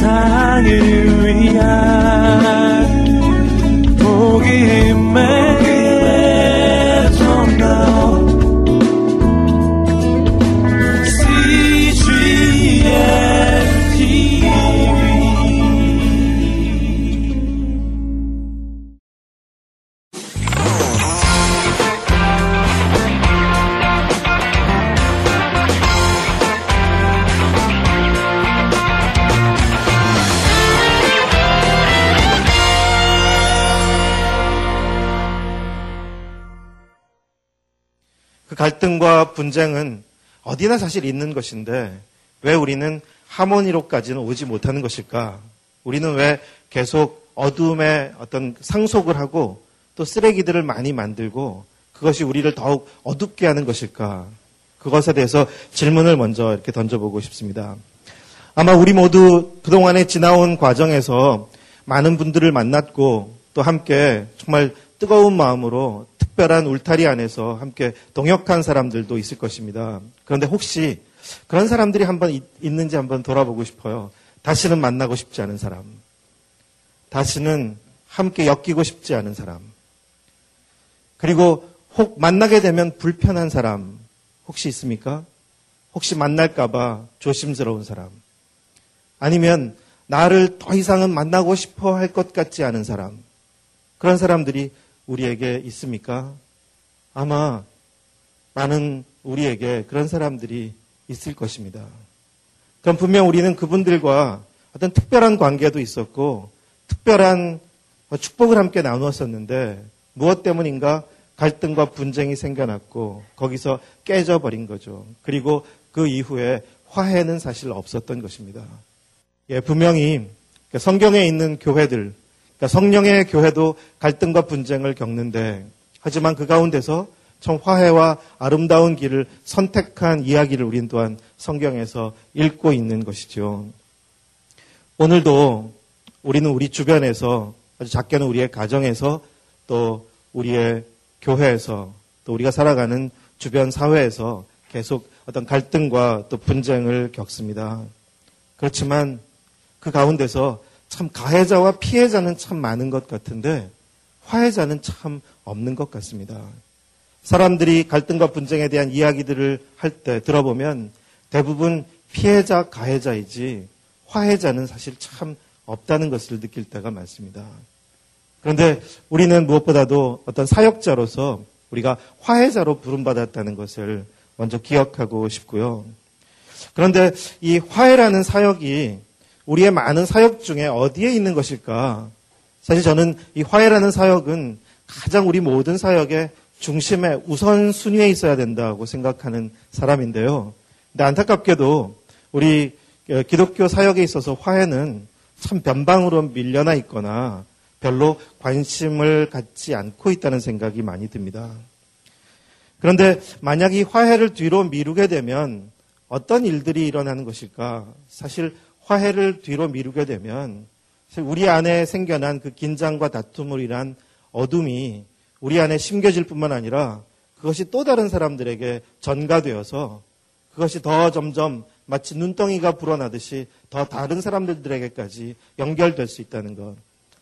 세상을 위한 갈등과 분쟁은 어디나 사실 있는 것인데 왜 우리는 하모니로까지는 오지 못하는 것일까? 우리는 왜 계속 어둠의 어떤 상속을 하고 또 쓰레기들을 많이 만들고 그것이 우리를 더욱 어둡게 하는 것일까? 그것에 대해서 질문을 먼저 이렇게 던져보고 싶습니다. 아마 우리 모두 그동안에 지나온 과정에서 많은 분들을 만났고 또 함께 정말 뜨거운 마음으로 특별한 울타리 안에서 함께 동역한 사람들도 있을 것입니다. 그런데 혹시 그런 사람들이 한번 있, 있는지 한번 돌아보고 싶어요. 다시는 만나고 싶지 않은 사람. 다시는 함께 엮이고 싶지 않은 사람. 그리고 혹 만나게 되면 불편한 사람 혹시 있습니까? 혹시 만날까봐 조심스러운 사람. 아니면 나를 더 이상은 만나고 싶어 할 것 같지 않은 사람. 그런 사람들이 우리에게 있습니까? 아마 많은 우리에게 그런 사람들이 있을 것입니다. 그럼 분명 우리는 그분들과 어떤 특별한 관계도 있었고 특별한 축복을 함께 나누었었는데 무엇 때문인가 갈등과 분쟁이 생겨났고 거기서 깨져버린 거죠. 그리고 그 이후에 화해는 사실 없었던 것입니다. 예, 분명히 성경에 있는 교회들, 그러니까 성령의 교회도 갈등과 분쟁을 겪는데 하지만 그 가운데서 참 화해와 아름다운 길을 선택한 이야기를 우린 또한 성경에서 읽고 있는 것이죠. 오늘도 우리는 우리 주변에서 아주 작게는 우리의 가정에서 또 우리의 교회에서 또 우리가 살아가는 주변 사회에서 계속 어떤 갈등과 또 분쟁을 겪습니다. 그렇지만 그 가운데서 참 가해자와 피해자는 참 많은 것 같은데 화해자는 참 없는 것 같습니다. 사람들이 갈등과 분쟁에 대한 이야기들을 할 때 들어보면 대부분 피해자, 가해자이지 화해자는 사실 참 없다는 것을 느낄 때가 많습니다. 그런데 우리는 무엇보다도 어떤 사역자로서 우리가 화해자로 부름받았다는 것을 먼저 기억하고 싶고요. 그런데 이 화해라는 사역이 우리의 많은 사역 중에 어디에 있는 것일까? 사실 저는 이 화해라는 사역은 가장 우리 모든 사역의 중심에 우선순위에 있어야 된다고 생각하는 사람인데요. 근데 안타깝게도 우리 기독교 사역에 있어서 화해는 참 변방으로 밀려나 있거나 별로 관심을 갖지 않고 있다는 생각이 많이 듭니다. 그런데 만약 이 화해를 뒤로 미루게 되면 어떤 일들이 일어나는 것일까? 사실 화해를 뒤로 미루게 되면 우리 안에 생겨난 그 긴장과 다툼을 인한 어둠이 우리 안에 심겨질 뿐만 아니라 그것이 또 다른 사람들에게 전가되어서 그것이 더 점점 마치 눈덩이가 불어나듯이 더 다른 사람들에게까지 연결될 수 있다는 것.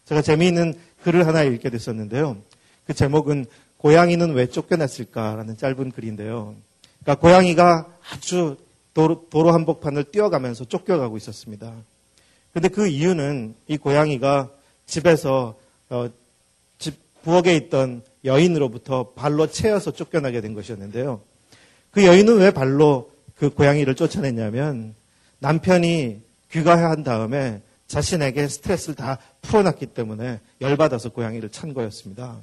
제가 재미있는 글을 하나 읽게 됐었는데요. 그 제목은 고양이는 왜 쫓겨났을까라는 짧은 글인데요. 그러니까 고양이가 아주 도로, 도로 한복판을 뛰어가면서 쫓겨가고 있었습니다. 그런데 그 이유는 이 고양이가 집에서 어, 집 부엌에 있던 여인으로부터 발로 채여서 쫓겨나게 된 것이었는데요. 그 여인은 왜 발로 그 고양이를 쫓아냈냐면 남편이 귀가한 다음에 자신에게 스트레스를 다 풀어놨기 때문에 열받아서 고양이를 찬 거였습니다.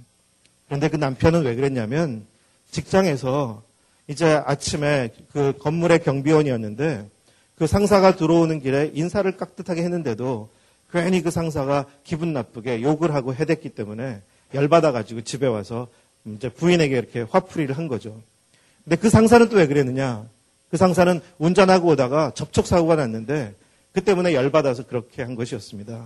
그런데 그 남편은 왜 그랬냐면 직장에서 이제 아침에 그 건물의 경비원이었는데 그 상사가 들어오는 길에 인사를 깍듯하게 했는데도 괜히 그 상사가 기분 나쁘게 욕을 하고 해댔기 때문에 열받아가지고 집에 와서 이제 부인에게 이렇게 화풀이를 한 거죠. 근데 그 상사는 또 왜 그랬느냐? 그 상사는 운전하고 오다가 접촉사고가 났는데 그 때문에 열받아서 그렇게 한 것이었습니다.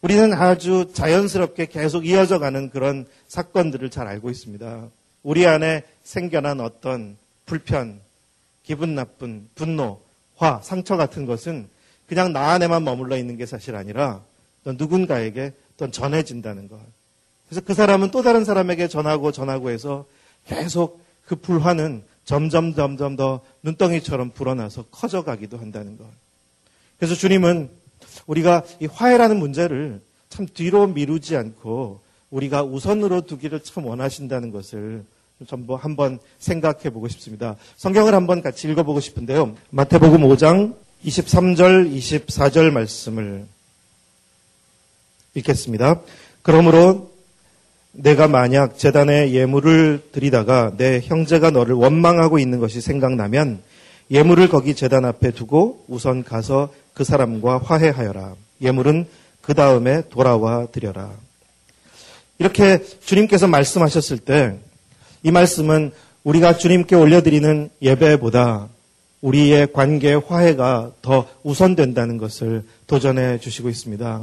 우리는 아주 자연스럽게 계속 이어져 가는 그런 사건들을 잘 알고 있습니다. 우리 안에 생겨난 어떤 불편, 기분 나쁜, 분노, 화, 상처 같은 것은 그 그냥 나 안에만 머물러 있는 게 사실 아니라 또 누군가에게 또 전해진다는 것. 그래서 그 사람은 또 다른 사람에게 전하고 전하고 해서 계속 그 불화는 점점 점점 더 눈덩이처럼 불어나서 커져가기도 한다는 것. 그래서 주님은 우리가 이 화해라는 문제를 참 뒤로 미루지 않고 우리가 우선으로 두기를 참 원하신다는 것을 전부 한번 생각해 보고 싶습니다. 성경을 한번 같이 읽어 보고 싶은데요. 마태복음 5장 23절, 24절 말씀을 읽겠습니다. 그러므로 내가 만약 재단에 예물을 드리다가 내 형제가 너를 원망하고 있는 것이 생각나면 예물을 거기 재단 앞에 두고 우선 가서 그 사람과 화해하여라. 예물은 그 다음에 돌아와 드려라. 이렇게 주님께서 말씀하셨을 때 이 말씀은 우리가 주님께 올려드리는 예배보다 우리의 관계 화해가 더 우선된다는 것을 도전해 주시고 있습니다.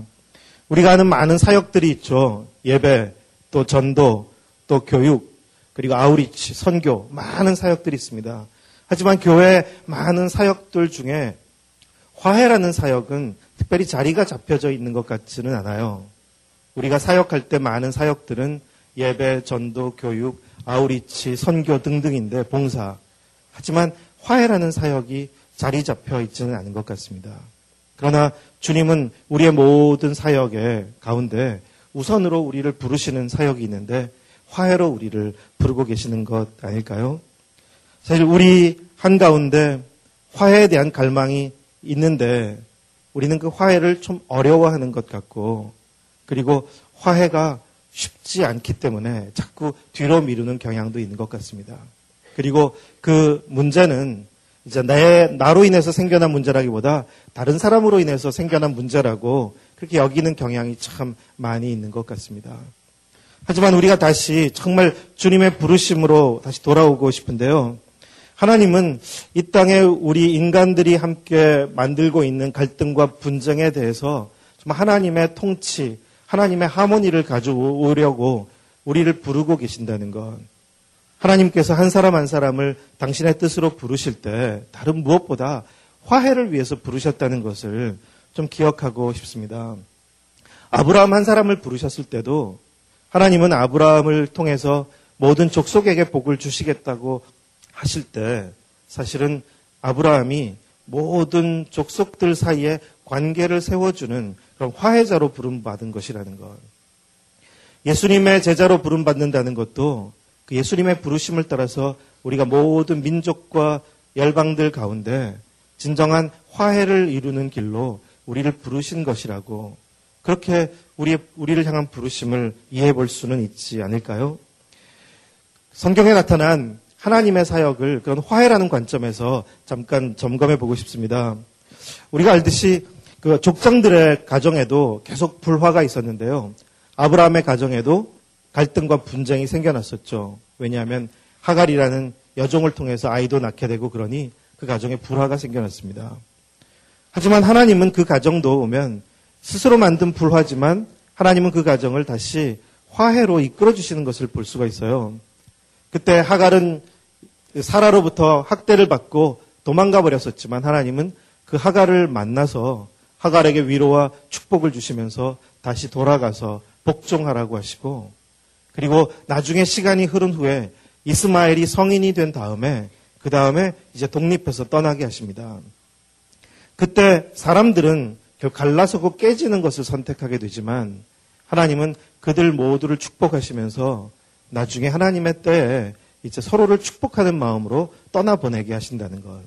우리가 하는 많은 사역들이 있죠. 예배, 또 전도, 또 교육, 그리고 아우리치, 선교, 많은 사역들이 있습니다. 하지만 교회 많은 사역들 중에 화해라는 사역은 특별히 자리가 잡혀져 있는 것 같지는 않아요. 우리가 사역할 때 많은 사역들은 예배, 전도, 교육, 아우리치, 선교 등등인데 봉사. 하지만 화해라는 사역이 자리 잡혀 있지는 않은 것 같습니다. 그러나 주님은 우리의 모든 사역의 가운데 우선으로 우리를 부르시는 사역이 있는데 화해로 우리를 부르고 계시는 것 아닐까요? 사실 우리 한가운데 화해에 대한 갈망이 있는데 우리는 그 화해를 좀 어려워하는 것 같고 그리고 화해가 쉽지 않기 때문에 자꾸 뒤로 미루는 경향도 있는 것 같습니다. 그리고 그 문제는 이제 내, 나로 인해서 생겨난 문제라기보다 다른 사람으로 인해서 생겨난 문제라고 그렇게 여기는 경향이 참 많이 있는 것 같습니다. 하지만 우리가 다시 정말 주님의 부르심으로 다시 돌아오고 싶은데요. 하나님은 이 땅에 우리 인간들이 함께 만들고 있는 갈등과 분쟁에 대해서 정말 하나님의 통치, 하나님의 하모니를 가져오려고 우리를 부르고 계신다는 것. 하나님께서 한 사람 한 사람을 당신의 뜻으로 부르실 때 다른 무엇보다 화해를 위해서 부르셨다는 것을 좀 기억하고 싶습니다. 아브라함 한 사람을 부르셨을 때도 하나님은 아브라함을 통해서 모든 족속에게 복을 주시겠다고 하실 때 사실은 아브라함이 모든 족속들 사이에 관계를 세워주는 그런 화해자로 부름받은 것이라는 것. 예수님의 제자로 부름받는다는 것도 그 예수님의 부르심을 따라서 우리가 모든 민족과 열방들 가운데 진정한 화해를 이루는 길로 우리를 부르신 것이라고 그렇게 우리 우리를 향한 부르심을 이해해 볼 수는 있지 않을까요? 성경에 나타난 하나님의 사역을 그런 화해라는 관점에서 잠깐 점검해 보고 싶습니다. 우리가 알듯이 그 족장들의 가정에도 계속 불화가 있었는데요. 아브라함의 가정에도 갈등과 분쟁이 생겨났었죠. 왜냐하면 하갈이라는 여종을 통해서 아이도 낳게 되고 그러니 그 가정에 불화가 생겨났습니다. 하지만 하나님은 그 가정도 오면 스스로 만든 불화지만 하나님은 그 가정을 다시 화해로 이끌어 주시는 것을 볼 수가 있어요. 그때 하갈은 사라로부터 학대를 받고 도망가 버렸었지만 하나님은 그 하갈을 만나서 하갈에게 위로와 축복을 주시면서 다시 돌아가서 복종하라고 하시고 그리고 나중에 시간이 흐른 후에 이스마엘이 성인이 된 다음에 그 다음에 이제 독립해서 떠나게 하십니다. 그때 사람들은 갈라서고 깨지는 것을 선택하게 되지만 하나님은 그들 모두를 축복하시면서 나중에 하나님의 때에 이제 서로를 축복하는 마음으로 떠나보내게 하신다는 것.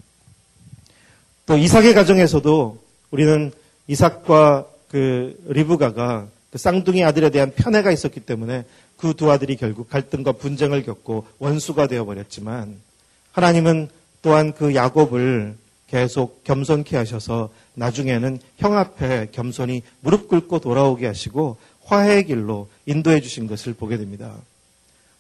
또 이삭의 가정에서도 우리는 이삭과 그 리브가가 그 쌍둥이 아들에 대한 편애가 있었기 때문에 그 두 아들이 결국 갈등과 분쟁을 겪고 원수가 되어버렸지만 하나님은 또한 그 야곱을 계속 겸손케 하셔서 나중에는 형 앞에 겸손히 무릎 꿇고 돌아오게 하시고 화해의 길로 인도해 주신 것을 보게 됩니다.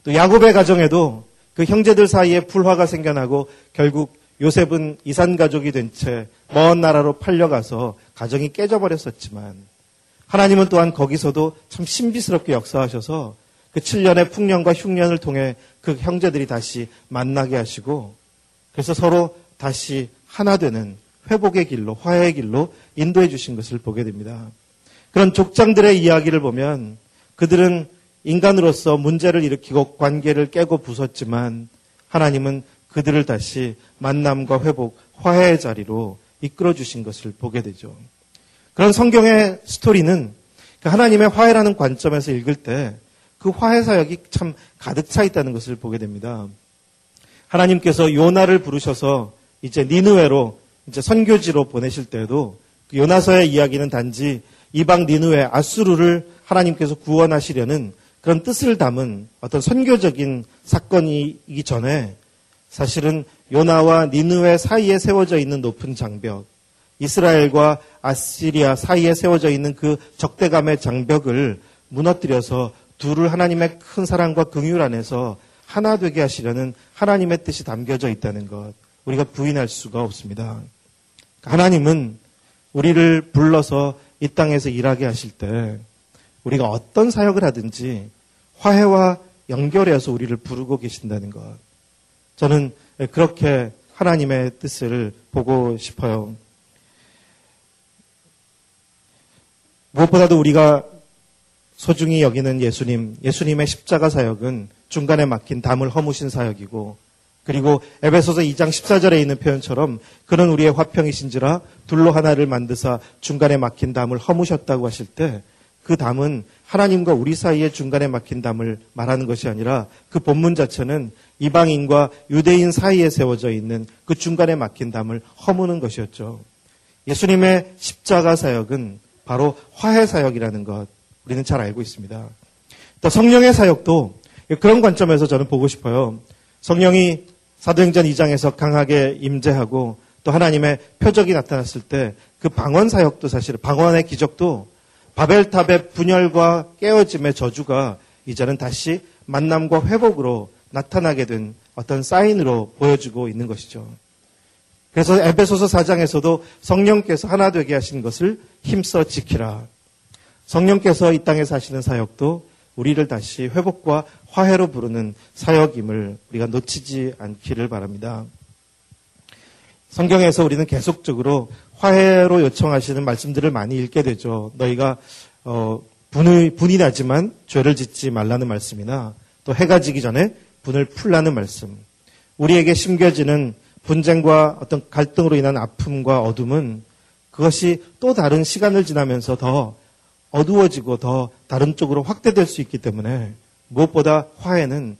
또 야곱의 가정에도 그 형제들 사이에 불화가 생겨나고 결국 요셉은 이산 가족이 된 채 먼 나라로 팔려가서 가정이 깨져버렸었지만 하나님은 또한 거기서도 참 신비스럽게 역사하셔서 그 7년의 풍년과 흉년을 통해 그 형제들이 다시 만나게 하시고 그래서 서로 다시 하나 되는 회복의 길로, 화해의 길로 인도해 주신 것을 보게 됩니다. 그런 족장들의 이야기를 보면 그들은 인간으로서 문제를 일으키고 관계를 깨고 부쉈지만 하나님은 그들을 다시 만남과 회복, 화해의 자리로 이끌어 주신 것을 보게 되죠. 그런 성경의 스토리는 그 하나님의 화해라는 관점에서 읽을 때 그 화해 사역이 참 가득 차 있다는 것을 보게 됩니다. 하나님께서 요나를 부르셔서 이제 니느웨로 이제 선교지로 보내실 때에도 그 요나서의 이야기는 단지 이방 니느웨 아수르를 하나님께서 구원하시려는 그런 뜻을 담은 어떤 선교적인 사건이기 전에 사실은 요나와 니느웨 사이에 세워져 있는 높은 장벽, 이스라엘과 아시리아 사이에 세워져 있는 그 적대감의 장벽을 무너뜨려서 둘을 하나님의 큰 사랑과 긍휼 안에서 하나 되게 하시려는 하나님의 뜻이 담겨져 있다는 것 우리가 부인할 수가 없습니다. 하나님은 우리를 불러서 이 땅에서 일하게 하실 때 우리가 어떤 사역을 하든지 화해와 연결해서 우리를 부르고 계신다는 것. 저는 그렇게 하나님의 뜻을 보고 싶어요. 무엇보다도 우리가 소중히 여기는 예수님, 예수님의 십자가 사역은 중간에 막힌 담을 허무신 사역이고 그리고 에베소서 2장 14절에 있는 표현처럼 그는 우리의 화평이신지라 둘로 하나를 만드사 중간에 막힌 담을 허무셨다고 하실 때 그 담은 하나님과 우리 사이에 중간에 막힌 담을 말하는 것이 아니라 그 본문 자체는 이방인과 유대인 사이에 세워져 있는 그 중간에 막힌 담을 허무는 것이었죠. 예수님의 십자가 사역은 바로 화해 사역이라는 것 우리는 잘 알고 있습니다. 또 성령의 사역도 그런 관점에서 저는 보고 싶어요. 성령이 사도행전 2장에서 강하게 임재하고 또 하나님의 표적이 나타났을 때 그 방언 사역도 사실 방언의 기적도 바벨탑의 분열과 깨어짐의 저주가 이제는 다시 만남과 회복으로 나타나게 된 어떤 사인으로 보여주고 있는 것이죠. 그래서 에베소서 4장에서도 성령께서 하나 되게 하신 것을 힘써 지키라. 성령께서 이 땅에 사시는 사역도 우리를 다시 회복과 화해로 부르는 사역임을 우리가 놓치지 않기를 바랍니다. 성경에서 우리는 계속적으로 화해로 요청하시는 말씀들을 많이 읽게 되죠. 너희가 어, 분이, 분이 나지만 죄를 짓지 말라는 말씀이나 또 해가 지기 전에 분을 풀라는 말씀. 우리에게 심겨지는 분쟁과 어떤 갈등으로 인한 아픔과 어둠은 그것이 또 다른 시간을 지나면서 더 어두워지고 더 다른 쪽으로 확대될 수 있기 때문에 무엇보다 화해는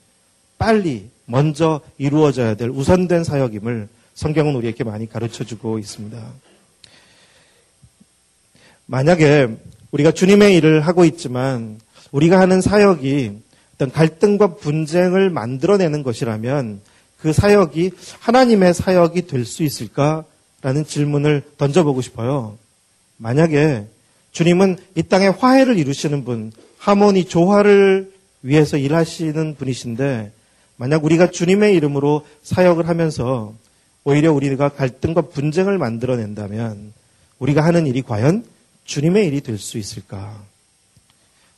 빨리 먼저 이루어져야 될 우선된 사역임을 성경은 우리에게 많이 가르쳐 주고 있습니다. 만약에 우리가 주님의 일을 하고 있지만 우리가 하는 사역이 어떤 갈등과 분쟁을 만들어내는 것이라면 그 사역이 하나님의 사역이 될 수 있을까라는 질문을 던져보고 싶어요. 만약에 주님은 이 땅에 화해를 이루시는 분, 하모니 조화를 위해서 일하시는 분이신데 만약 우리가 주님의 이름으로 사역을 하면서 오히려 우리가 갈등과 분쟁을 만들어낸다면 우리가 하는 일이 과연 주님의 일이 될 수 있을까?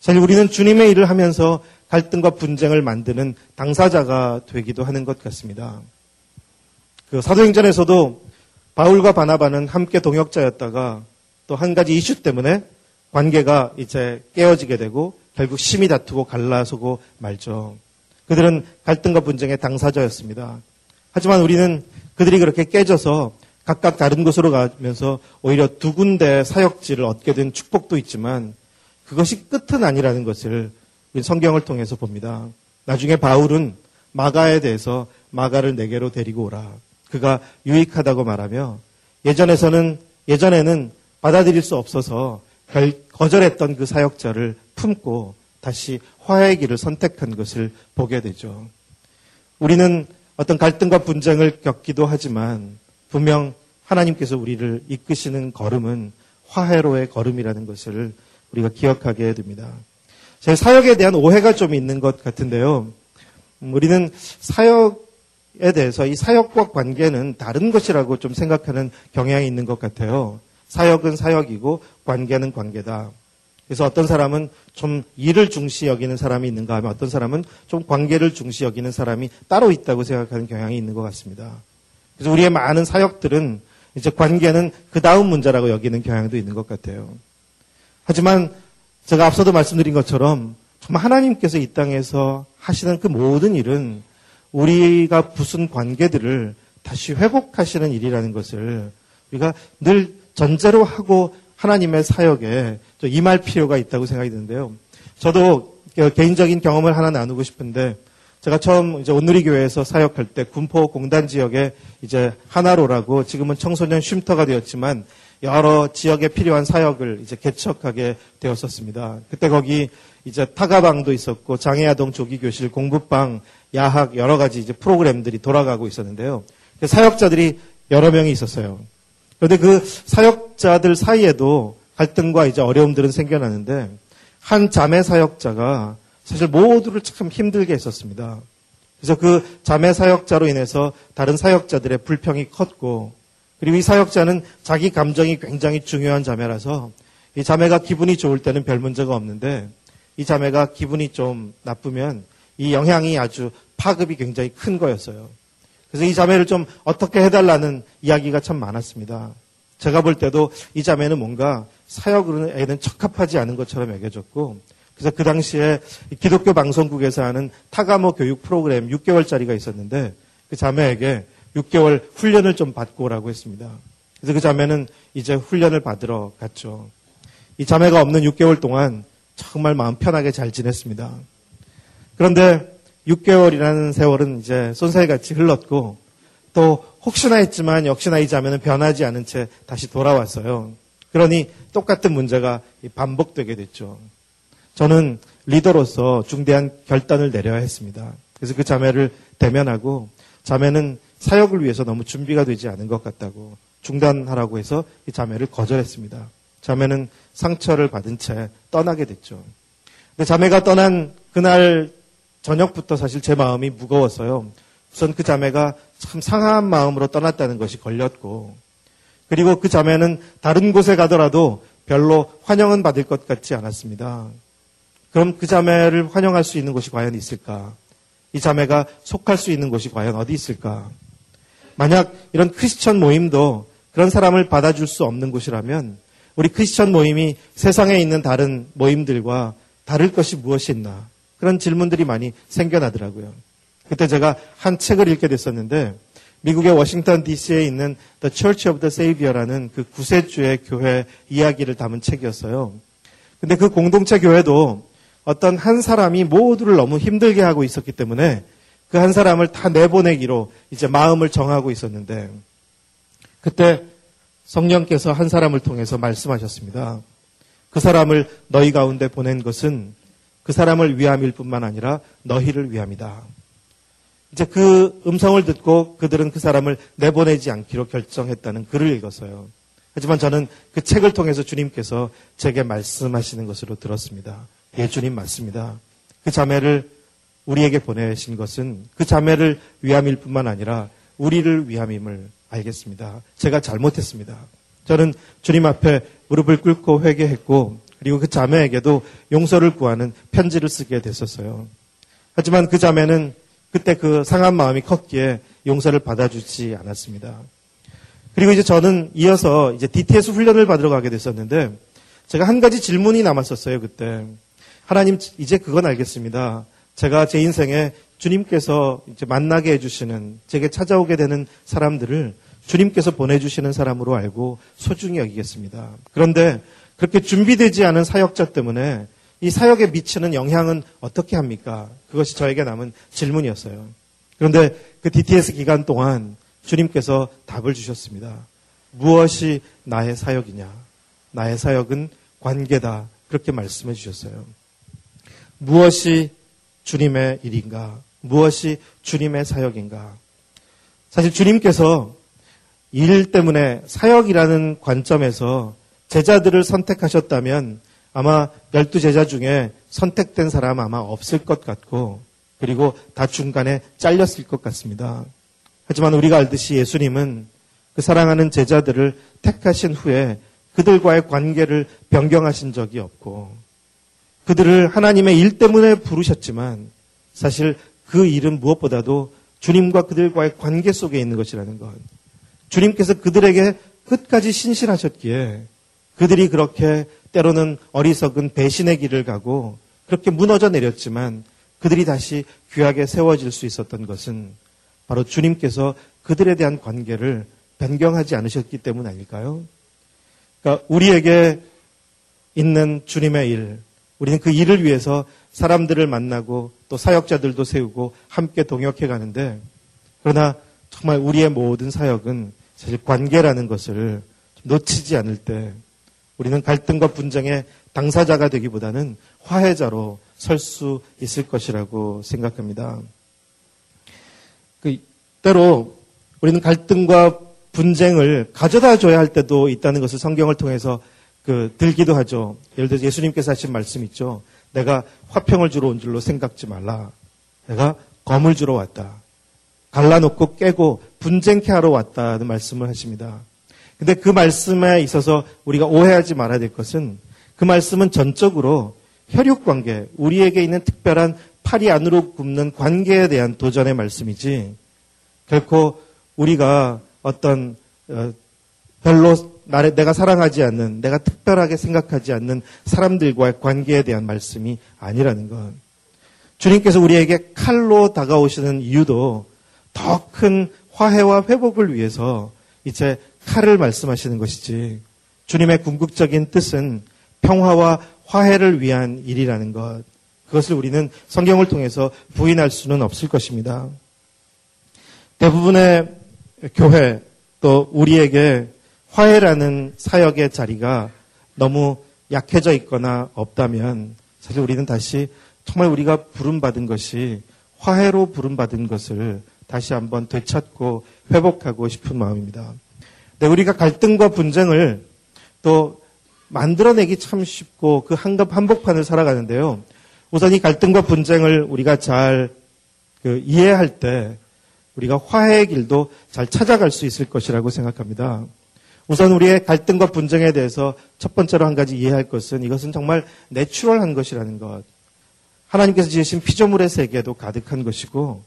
사실 우리는 주님의 일을 하면서 갈등과 분쟁을 만드는 당사자가 되기도 하는 것 같습니다. 그 사도행전에서도 바울과 바나바는 함께 동역자였다가 또 한 가지 이슈 때문에 관계가 이제 깨어지게 되고 결국 심히 다투고 갈라서고 말죠. 그들은 갈등과 분쟁의 당사자였습니다. 하지만 우리는 그들이 그렇게 깨져서 각각 다른 곳으로 가면서 오히려 두 군데 사역지를 얻게 된 축복도 있지만 그것이 끝은 아니라는 것을 우리 성경을 통해서 봅니다. 나중에 바울은 마가에 대해서 마가를 내게로 데리고 오라. 그가 유익하다고 말하며 예전에서는 예전에는 받아들일 수 없어서 거절했던 그 사역자를 품고 다시 화해의 길을 선택한 것을 보게 되죠. 우리는 어떤 갈등과 분쟁을 겪기도 하지만 분명 하나님께서 우리를 이끄시는 걸음은 화해로의 걸음이라는 것을 우리가 기억하게 됩니다. 제 사역에 대한 오해가 좀 있는 것 같은데요. 음, 우리는 사역에 대해서 이 사역과 관계는 다른 것이라고 좀 생각하는 경향이 있는 것 같아요. 사역은 사역이고 관계는 관계다. 그래서 어떤 사람은 좀 일을 중시 여기는 사람이 있는가 하면 어떤 사람은 좀 관계를 중시 여기는 사람이 따로 있다고 생각하는 경향이 있는 것 같습니다. 그래서 우리의 많은 사역들은 이제 관계는 그 다음 문제라고 여기는 경향도 있는 것 같아요. 하지만 제가 앞서도 말씀드린 것처럼 정말 하나님께서 이 땅에서 하시는 그 모든 일은 우리가 부순 관계들을 다시 회복하시는 일이라는 것을 우리가 늘 전제로 하고 하나님의 사역에 임할 필요가 있다고 생각이 드는데요. 저도 개인적인 경험을 하나 나누고 싶은데 제가 처음 이제 온누리 교회에서 사역할 때 군포 공단 지역에 이제 하나로라고 지금은 청소년 쉼터가 되었지만 여러 지역에 필요한 사역을 이제 개척하게 되었었습니다. 그때 거기 이제 타가방도 있었고 장애아동 조기 교실, 공부방, 야학 여러 가지 이제 프로그램들이 돌아가고 있었는데요. 사역자들이 여러 명이 있었어요. 그런데 그 사역자들 사이에도 갈등과 이제 어려움들은 생겨나는데 한 자매 사역자가 사실 모두를 참 힘들게 했었습니다. 그래서 그 자매 사역자로 인해서 다른 사역자들의 불평이 컸고 그리고 이 사역자는 자기 감정이 굉장히 중요한 자매라서 이 자매가 기분이 좋을 때는 별 문제가 없는데 이 자매가 기분이 좀 나쁘면 이 영향이 아주 파급이 굉장히 큰 거였어요. 그래서 이 자매를 좀 어떻게 해달라는 이야기가 참 많았습니다. 제가 볼 때도 이 자매는 뭔가 사역으로는 적합하지 않은 것처럼 여겨졌고 그래서 그 당시에 기독교 방송국에서 하는 타가모 교육 프로그램 6개월짜리가 있었는데 그 자매에게 6개월 훈련을 좀 받고 오라고 했습니다. 그래서 그 자매는 이제 훈련을 받으러 갔죠. 이 자매가 없는 6개월 동안 정말 마음 편하게 잘 지냈습니다. 그런데 6개월이라는 세월은 이제 쏜살같이 흘렀고 또 혹시나 했지만 역시나 이 자매는 변하지 않은 채 다시 돌아왔어요. 그러니 똑같은 문제가 반복되게 됐죠. 저는 리더로서 중대한 결단을 내려야 했습니다. 그래서 그 자매를 대면하고 자매는 사역을 위해서 너무 준비가 되지 않은 것 같다고 중단하라고 해서 이 자매를 거절했습니다. 자매는 상처를 받은 채 떠나게 됐죠. 근데 자매가 떠난 그날 저녁부터 사실 제 마음이 무거웠어요. 우선 그 자매가 참 상한 마음으로 떠났다는 것이 걸렸고, 그리고 그 자매는 다른 곳에 가더라도 별로 환영은 받을 것 같지 않았습니다. 그럼 그 자매를 환영할 수 있는 곳이 과연 있을까? 이 자매가 속할 수 있는 곳이 과연 어디 있을까? 만약 이런 크리스천 모임도 그런 사람을 받아줄 수 없는 곳이라면 우리 크리스천 모임이 세상에 있는 다른 모임들과 다를 것이 무엇이 있나? 그런 질문들이 많이 생겨나더라고요. 그때 제가 한 책을 읽게 됐었는데 미국의 워싱턴 DC에 있는 The Church of the Savior라는 그 구세주의 교회 이야기를 담은 책이었어요. 근데 그 공동체 교회도 어떤 한 사람이 모두를 너무 힘들게 하고 있었기 때문에 그 한 사람을 다 내보내기로 이제 마음을 정하고 있었는데 그때 성령께서 한 사람을 통해서 말씀하셨습니다. 그 사람을 너희 가운데 보낸 것은 그 사람을 위함일 뿐만 아니라 너희를 위함이다. 이제 그 음성을 듣고 그들은 그 사람을 내보내지 않기로 결정했다는 글을 읽었어요. 하지만 저는 그 책을 통해서 주님께서 제게 말씀하시는 것으로 들었습니다. 예, 주님 맞습니다. 그 자매를 우리에게 보내신 것은 그 자매를 위함일 뿐만 아니라 우리를 위함임을 알겠습니다. 제가 잘못했습니다. 저는 주님 앞에 무릎을 꿇고 회개했고 그리고 그 자매에게도 용서를 구하는 편지를 쓰게 됐었어요. 하지만 그 자매는 그때 그 상한 마음이 컸기에 용서를 받아주지 않았습니다. 그리고 이제 저는 이어서 이제 DTS 훈련을 받으러 가게 됐었는데 제가 한 가지 질문이 남았었어요, 그때. 하나님, 이제 그건 알겠습니다. 제가 제 인생에 주님께서 이제 만나게 해주시는, 제게 찾아오게 되는 사람들을 주님께서 보내주시는 사람으로 알고 소중히 여기겠습니다. 그런데 그렇게 준비되지 않은 사역자 때문에 이 사역에 미치는 영향은 어떻게 합니까? 그것이 저에게 남은 질문이었어요. 그런데 그 DTS 기간 동안 주님께서 답을 주셨습니다. 무엇이 나의 사역이냐? 나의 사역은 관계다. 그렇게 말씀해 주셨어요. 무엇이 주님의 일인가? 무엇이 주님의 사역인가? 사실 주님께서 일 때문에 사역이라는 관점에서 제자들을 선택하셨다면 아마 열두 제자 중에 선택된 사람 아마 없을 것 같고 그리고 다 중간에 잘렸을 것 같습니다. 하지만 우리가 알듯이 예수님은 그 사랑하는 제자들을 택하신 후에 그들과의 관계를 변경하신 적이 없고 그들을 하나님의 일 때문에 부르셨지만 사실 그 일은 무엇보다도 주님과 그들과의 관계 속에 있는 것이라는 것. 주님께서 그들에게 끝까지 신실하셨기에 그들이 그렇게 때로는 어리석은 배신의 길을 가고 그렇게 무너져 내렸지만 그들이 다시 귀하게 세워질 수 있었던 것은 바로 주님께서 그들에 대한 관계를 변경하지 않으셨기 때문 아닐까요? 그러니까 우리에게 있는 주님의 일, 우리는 그 일을 위해서 사람들을 만나고 또 사역자들도 세우고 함께 동역해 가는데 그러나 정말 우리의 모든 사역은 사실 관계라는 것을 놓치지 않을 때 우리는 갈등과 분쟁의 당사자가 되기보다는 화해자로 설 수 있을 것이라고 생각합니다. 그 때로 우리는 갈등과 분쟁을 가져다 줘야 할 때도 있다는 것을 성경을 통해서 그 들기도 하죠. 예를 들어 예수님께서 하신 말씀 있죠. 내가 화평을 주러 온 줄로 생각지 말라. 내가 검을 주러 왔다. 갈라놓고 깨고 분쟁케 하러 왔다는 말씀을 하십니다. 근데 그 말씀에 있어서 우리가 오해하지 말아야 될 것은 그 말씀은 전적으로 혈육 관계, 우리에게 있는 특별한 팔이 안으로 굽는 관계에 대한 도전의 말씀이지 결코 우리가 어떤 어, 별로 나를 내가 사랑하지 않는 내가 특별하게 생각하지 않는 사람들과의 관계에 대한 말씀이 아니라는 것. 주님께서 우리에게 칼로 다가오시는 이유도 더 큰 화해와 회복을 위해서 이제 칼을 말씀하시는 것이지. 주님의 궁극적인 뜻은 평화와 화해를 위한 일이라는 것. 그것을 우리는 성경을 통해서 부인할 수는 없을 것입니다. 대부분의 교회 또 우리에게 화해라는 사역의 자리가 너무 약해져 있거나 없다면 사실 우리는 다시 정말 우리가 부름받은 것이 화해로 부름받은 것을 다시 한번 되찾고 회복하고 싶은 마음입니다. 네, 우리가 갈등과 분쟁을 또 만들어내기 참 쉽고 그 한급 한복판을 살아가는데요. 우선 이 갈등과 분쟁을 우리가 잘 그 이해할 때 우리가 화해의 길도 잘 찾아갈 수 있을 것이라고 생각합니다. 우선 우리의 갈등과 분쟁에 대해서 첫 번째로 한 가지 이해할 것은 이것은 정말 내추럴한 것이라는 것. 하나님께서 지으신 피조물의 세계도 가득한 것이고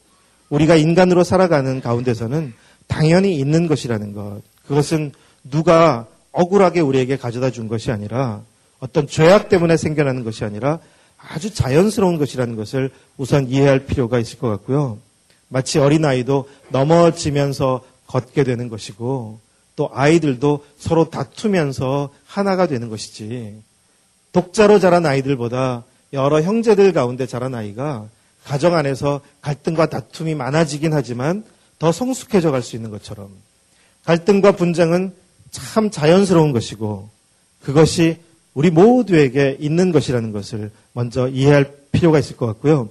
우리가 인간으로 살아가는 가운데서는 당연히 있는 것이라는 것. 그것은 누가 억울하게 우리에게 가져다 준 것이 아니라 어떤 죄악 때문에 생겨나는 것이 아니라 아주 자연스러운 것이라는 것을 우선 이해할 필요가 있을 것 같고요. 마치 어린아이도 넘어지면서 걷게 되는 것이고 또 아이들도 서로 다투면서 하나가 되는 것이지. 독자로 자란 아이들보다 여러 형제들 가운데 자란 아이가 가정 안에서 갈등과 다툼이 많아지긴 하지만 더 성숙해져 갈 수 있는 것처럼 갈등과 분쟁은 참 자연스러운 것이고 그것이 우리 모두에게 있는 것이라는 것을 먼저 이해할 필요가 있을 것 같고요.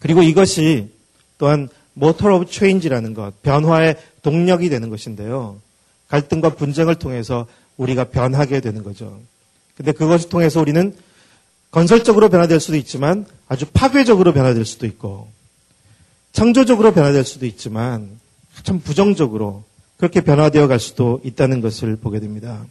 그리고 이것이 또한 motor of change라는 것, 변화의 동력이 되는 것인데요. 갈등과 분쟁을 통해서 우리가 변하게 되는 거죠. 근데 그것을 통해서 우리는 건설적으로 변화될 수도 있지만 아주 파괴적으로 변화될 수도 있고 창조적으로 변화될 수도 있지만 참 부정적으로 그렇게 변화되어 갈 수도 있다는 것을 보게 됩니다.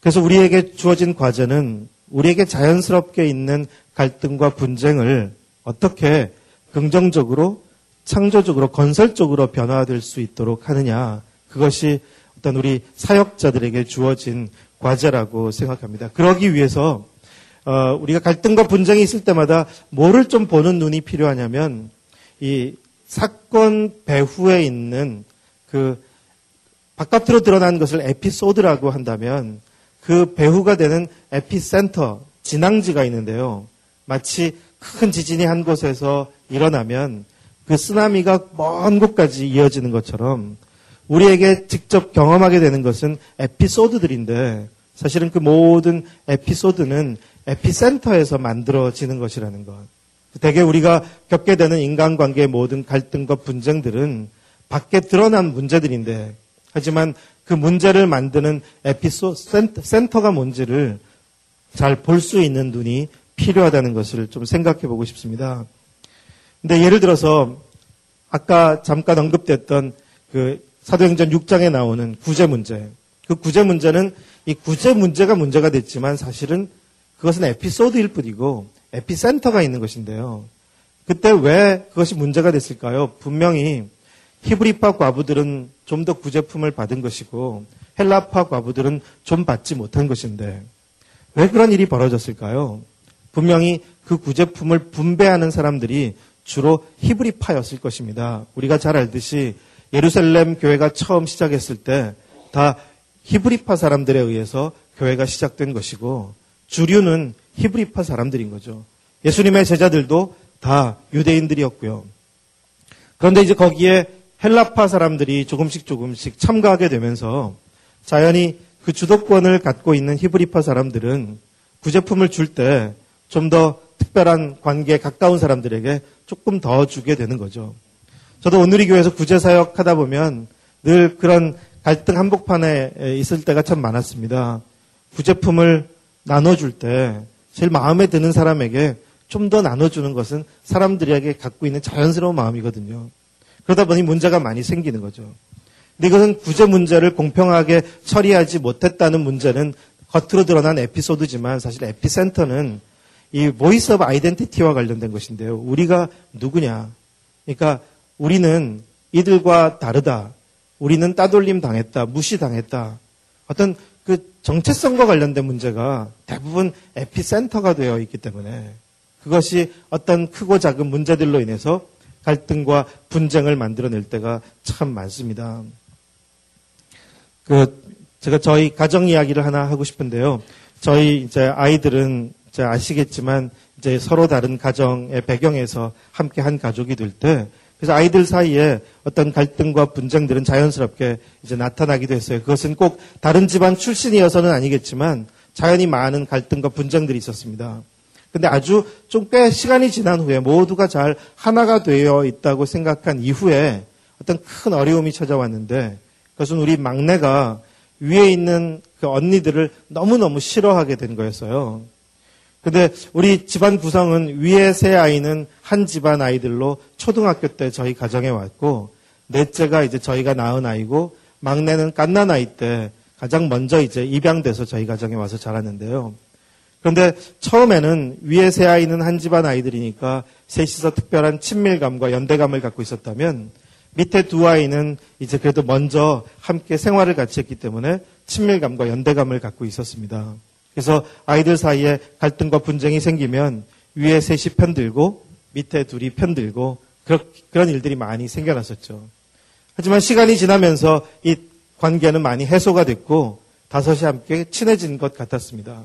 그래서 우리에게 주어진 과제는 우리에게 자연스럽게 있는 갈등과 분쟁을 어떻게 긍정적으로 창조적으로 건설적으로 변화될 수 있도록 하느냐 그것이 어떤 우리 사역자들에게 주어진 과제라고 생각합니다. 그러기 위해서 어, 우리가 갈등과 분쟁이 있을 때마다 뭐를 좀 보는 눈이 필요하냐면 이 사건 배후에 있는 그 바깥으로 드러난 것을 에피소드라고 한다면 그 배후가 되는 에피센터 진앙지가 있는데요. 마치 큰 지진이 한 곳에서 일어나면 그 쓰나미가 먼 곳까지 이어지는 것처럼 우리에게 직접 경험하게 되는 것은 에피소드들인데 사실은 그 모든 에피소드는 에피센터에서 만들어지는 것이라는 것. 대개 우리가 겪게 되는 인간관계의 모든 갈등과 분쟁들은 밖에 드러난 문제들인데 하지만 그 문제를 만드는 에피소 센터 가 뭔지를 잘 볼 수 있는 눈이 필요하다는 것을 좀 생각해 보고 싶습니다. 근데 예를 들어서 아까 잠깐 언급됐던 그 사도행전 6장에 나오는 구제 문제. 그 구제 문제는 이 구제 문제가 문제가 됐지만 사실은 그것은 에피소드일 뿐이고 에피센터가 있는 것인데요. 그때 왜 그것이 문제가 됐을까요? 분명히 히브리파 과부들은 좀 더 구제품을 받은 것이고 헬라파 과부들은 좀 받지 못한 것인데 왜 그런 일이 벌어졌을까요? 분명히 그 구제품을 분배하는 사람들이 주로 히브리파였을 것입니다. 우리가 잘 알듯이 예루살렘 교회가 처음 시작했을 때 다 히브리파 사람들에 의해서 교회가 시작된 것이고 주류는 히브리파 사람들인 거죠. 예수님의 제자들도 다 유대인들이었고요. 그런데 이제 거기에 헬라파 사람들이 조금씩 조금씩 참가하게 되면서 자연히 그 주도권을 갖고 있는 히브리파 사람들은 구제품을 줄 때 좀 더 특별한 관계에 가까운 사람들에게 조금 더 주게 되는 거죠. 저도 오늘이 교회에서 구제 사역 하다 보면 늘 그런 갈등 한복판에 있을 때가 참 많았습니다. 구제품을 나눠줄 때 제일 마음에 드는 사람에게 좀 더 나눠주는 것은 사람들에게 갖고 있는 자연스러운 마음이거든요. 그러다 보니 문제가 많이 생기는 거죠. 근데 이것은 구제 문제를 공평하게 처리하지 못했다는 문제는 겉으로 드러난 에피소드지만 사실 에피센터는 이 voice of identity와 관련된 것인데요. 우리가 누구냐? 그러니까 우리는 이들과 다르다. 우리는 따돌림 당했다. 무시당했다. 어떤 그 정체성과 관련된 문제가 대부분 epicenter가 되어 있기 때문에 그것이 어떤 크고 작은 문제들로 인해서 갈등과 분쟁을 만들어낼 때가 참 많습니다. 그 제가 저희 가정 이야기를 하나 하고 싶은데요. 저희 이제 아이들은 이제 아시겠지만 이제 서로 다른 가정의 배경에서 함께 한 가족이 될 때 그래서 아이들 사이에 어떤 갈등과 분쟁들은 자연스럽게 이제 나타나기도 했어요. 그것은 꼭 다른 집안 출신이어서는 아니겠지만 자연히 많은 갈등과 분쟁들이 있었습니다. 근데 아주 좀 꽤 시간이 지난 후에 모두가 잘 하나가 되어 있다고 생각한 이후에 어떤 큰 어려움이 찾아왔는데 그것은 우리 막내가 위에 있는 그 언니들을 너무너무 싫어하게 된 거였어요. 근데 우리 집안 구성은 위에 세 아이는 한 집안 아이들로 초등학교 때 저희 가정에 왔고 넷째가 이제 저희가 낳은 아이고 막내는 깐난 아이 때 가장 먼저 이제 입양돼서 저희 가정에 와서 자랐는데요. 그런데 처음에는 위에 세 아이는 한 집안 아이들이니까 셋이서 특별한 친밀감과 연대감을 갖고 있었다면 밑에 두 아이는 이제 그래도 먼저 함께 생활을 같이 했기 때문에 친밀감과 연대감을 갖고 있었습니다. 그래서 아이들 사이에 갈등과 분쟁이 생기면 위에 셋이 편들고 밑에 둘이 편들고 그런 일들이 많이 생겨났었죠. 하지만 시간이 지나면서 이 관계는 많이 해소가 됐고 다섯이 함께 친해진 것 같았습니다.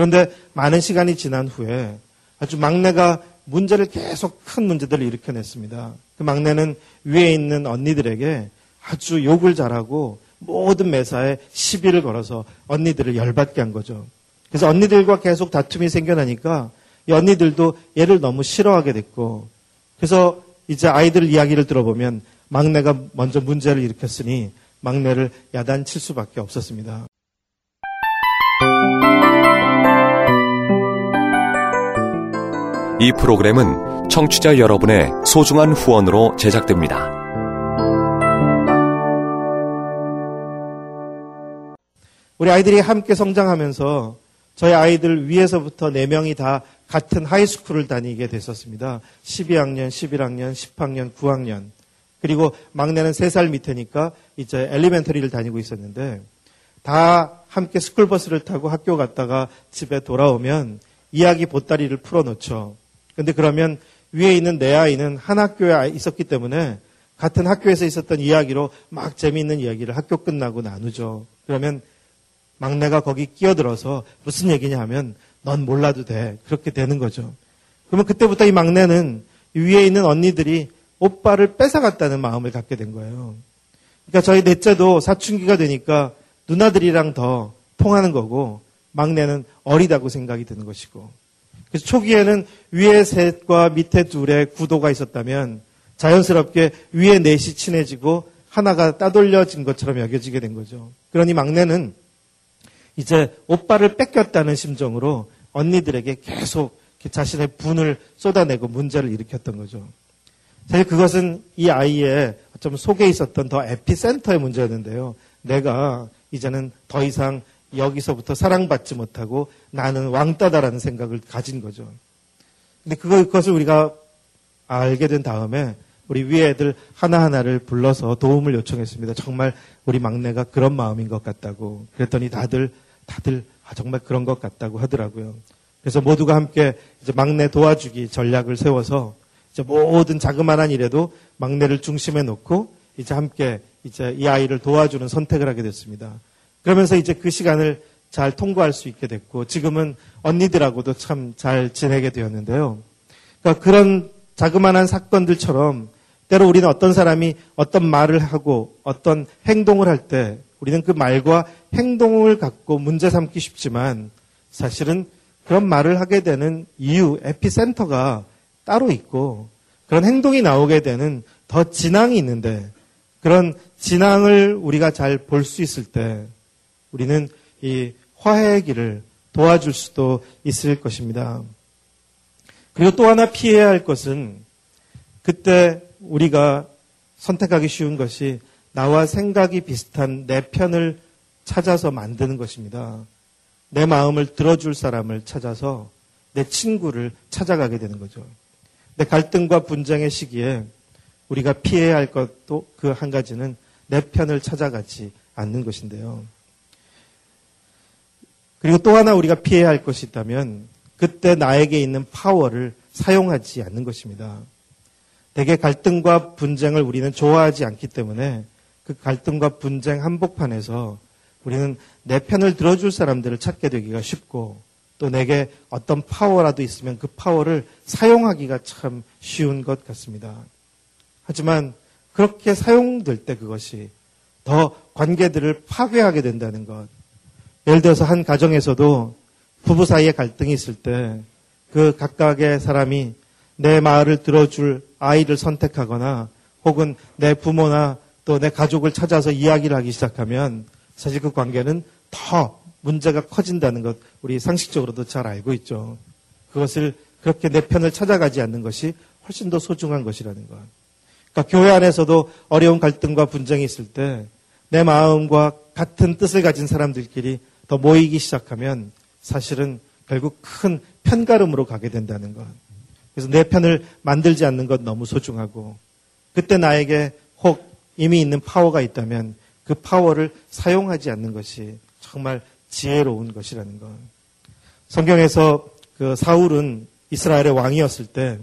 그런데 많은 시간이 지난 후에 아주 막내가 문제를 계속 큰 문제들을 일으켜냈습니다. 그 막내는 위에 있는 언니들에게 아주 욕을 잘하고 모든 매사에 시비를 걸어서 언니들을 열받게 한 거죠. 그래서 언니들과 계속 다툼이 생겨나니까 이 언니들도 얘를 너무 싫어하게 됐고 그래서 이제 아이들 이야기를 들어보면 막내가 먼저 문제를 일으켰으니 막내를 야단칠 수밖에 없었습니다. 이 프로그램은 청취자 여러분의 소중한 후원으로 제작됩니다. 우리 아이들이 함께 성장하면서 저희 아이들 위에서부터 4명이 다 같은 하이스쿨을 다니게 됐었습니다. 12학년, 11학년, 10학년, 9학년. 그리고 막내는 3살 밑에니까 이제 엘리멘터리를 다니고 있었는데 다 함께 스쿨버스를 타고 학교 갔다가 집에 돌아오면 이야기 보따리를 풀어놓죠. 근데 그러면 위에 있는 내 아이는 한 학교에 있었기 때문에 같은 학교에서 있었던 이야기로 막 재미있는 이야기를 학교 끝나고 나누죠. 그러면 막내가 거기 끼어들어서 무슨 얘기냐 하면 넌 몰라도 돼. 그렇게 되는 거죠. 그러면 그때부터 이 막내는 위에 있는 언니들이 오빠를 뺏어갔다는 마음을 갖게 된 거예요. 그러니까 저희 넷째도 사춘기가 되니까 누나들이랑 더 통하는 거고 막내는 어리다고 생각이 드는 것이고 그래서 초기에는 위에 셋과 밑에 둘의 구도가 있었다면 자연스럽게 위에 넷이 친해지고 하나가 따돌려진 것처럼 여겨지게 된 거죠. 그러니 막내는 이제 오빠를 뺏겼다는 심정으로 언니들에게 계속 자신의 분을 쏟아내고 문제를 일으켰던 거죠. 사실 그것은 이 아이의 좀 속에 있었던 더 에피센터의 문제였는데요. 내가 이제는 더 이상 여기서부터 사랑받지 못하고 나는 왕따다라는 생각을 가진 거죠. 근데 그것을 우리가 알게 된 다음에 우리 위에 애들 하나하나를 불러서 도움을 요청했습니다. 정말 우리 막내가 그런 마음인 것 같다고. 그랬더니 다들, 다들, 아, 정말 그런 것 같다고 하더라고요. 그래서 모두가 함께 이제 막내 도와주기 전략을 세워서 이제 모든 자그마한 일에도 막내를 중심에 놓고 이제 함께 이제 이 아이를 도와주는 선택을 하게 됐습니다. 그러면서 이제 그 시간을 잘 통과할 수 있게 됐고 지금은 언니들하고도 참 잘 지내게 되었는데요. 그러니까 그런 자그마한 사건들처럼 때로 우리는 어떤 사람이 어떤 말을 하고 어떤 행동을 할 때 우리는 그 말과 행동을 갖고 문제 삼기 쉽지만 사실은 그런 말을 하게 되는 이유, 에피센터가 따로 있고 그런 행동이 나오게 되는 더 진앙이 있는데 그런 진앙을 우리가 잘 볼 수 있을 때 우리는 이 화해의 길을 도와줄 수도 있을 것입니다. 그리고 또 하나 피해야 할 것은 그때 우리가 선택하기 쉬운 것이 나와 생각이 비슷한 내 편을 찾아서 만드는 것입니다. 내 마음을 들어줄 사람을 찾아서 내 친구를 찾아가게 되는 거죠. 내 갈등과 분쟁의 시기에 우리가 피해야 할 것도 그 한 가지는 내 편을 찾아가지 않는 것인데요. 그리고 또 하나 우리가 피해야 할 것이 있다면 그때 나에게 있는 파워를 사용하지 않는 것입니다. 대개 갈등과 분쟁을 우리는 좋아하지 않기 때문에 그 갈등과 분쟁 한복판에서 우리는 내 편을 들어줄 사람들을 찾게 되기가 쉽고 또 내게 어떤 파워라도 있으면 그 파워를 사용하기가 참 쉬운 것 같습니다. 하지만 그렇게 사용될 때 그것이 더 관계들을 파괴하게 된다는 것. 예를 들어서 한 가정에서도 부부 사이에 갈등이 있을 때 그 각각의 사람이 내 말을 들어줄 아이를 선택하거나 혹은 내 부모나 또 내 가족을 찾아서 이야기를 하기 시작하면 사실 그 관계는 더 문제가 커진다는 것 우리 상식적으로도 잘 알고 있죠. 그것을 그렇게 내 편을 찾아가지 않는 것이 훨씬 더 소중한 것이라는 것. 그러니까 교회 안에서도 어려운 갈등과 분쟁이 있을 때 내 마음과 같은 뜻을 가진 사람들끼리 더 모이기 시작하면 사실은 결국 큰 편가름으로 가게 된다는 것. 그래서 내 편을 만들지 않는 것 너무 소중하고 그때 나에게 혹 이미 있는 파워가 있다면 그 파워를 사용하지 않는 것이 정말 지혜로운 것이라는 것. 성경에서 그 사울은 이스라엘의 왕이었을 때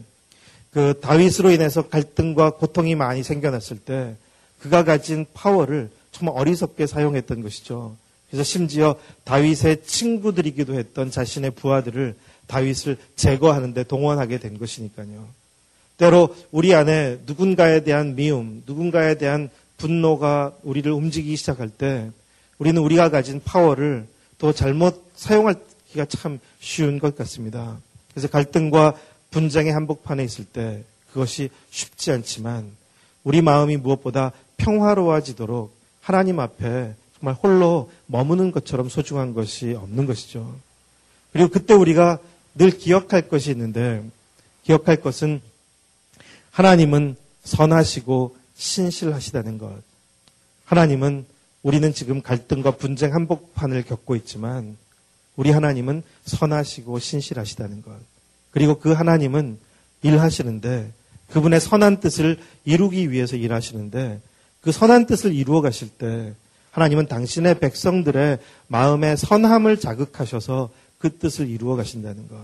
그 다윗으로 인해서 갈등과 고통이 많이 생겨났을 때 그가 가진 파워를 정말 어리석게 사용했던 것이죠. 그래서 심지어 다윗의 친구들이기도 했던 자신의 부하들을 다윗을 제거하는데 동원하게 된 것이니까요. 때로 우리 안에 누군가에 대한 미움, 누군가에 대한 분노가 우리를 움직이기 시작할 때 우리는 우리가 가진 파워를 또 잘못 사용하기가 참 쉬운 것 같습니다. 그래서 갈등과 분쟁의 한복판에 있을 때 그것이 쉽지 않지만 우리 마음이 무엇보다 평화로워지도록 하나님 앞에 정말 홀로 머무는 것처럼 소중한 것이 없는 것이죠. 그리고 그때 우리가 늘 기억할 것이 있는데 기억할 것은 하나님은 선하시고 신실하시다는 것. 하나님은 우리는 지금 갈등과 분쟁 한복판을 겪고 있지만 우리 하나님은 선하시고 신실하시다는 것. 그리고 그 하나님은 일하시는데 그분의 선한 뜻을 이루기 위해서 일하시는데 그 선한 뜻을 이루어 가실 때 하나님은 당신의 백성들의 마음의 선함을 자극하셔서 그 뜻을 이루어 가신다는 것.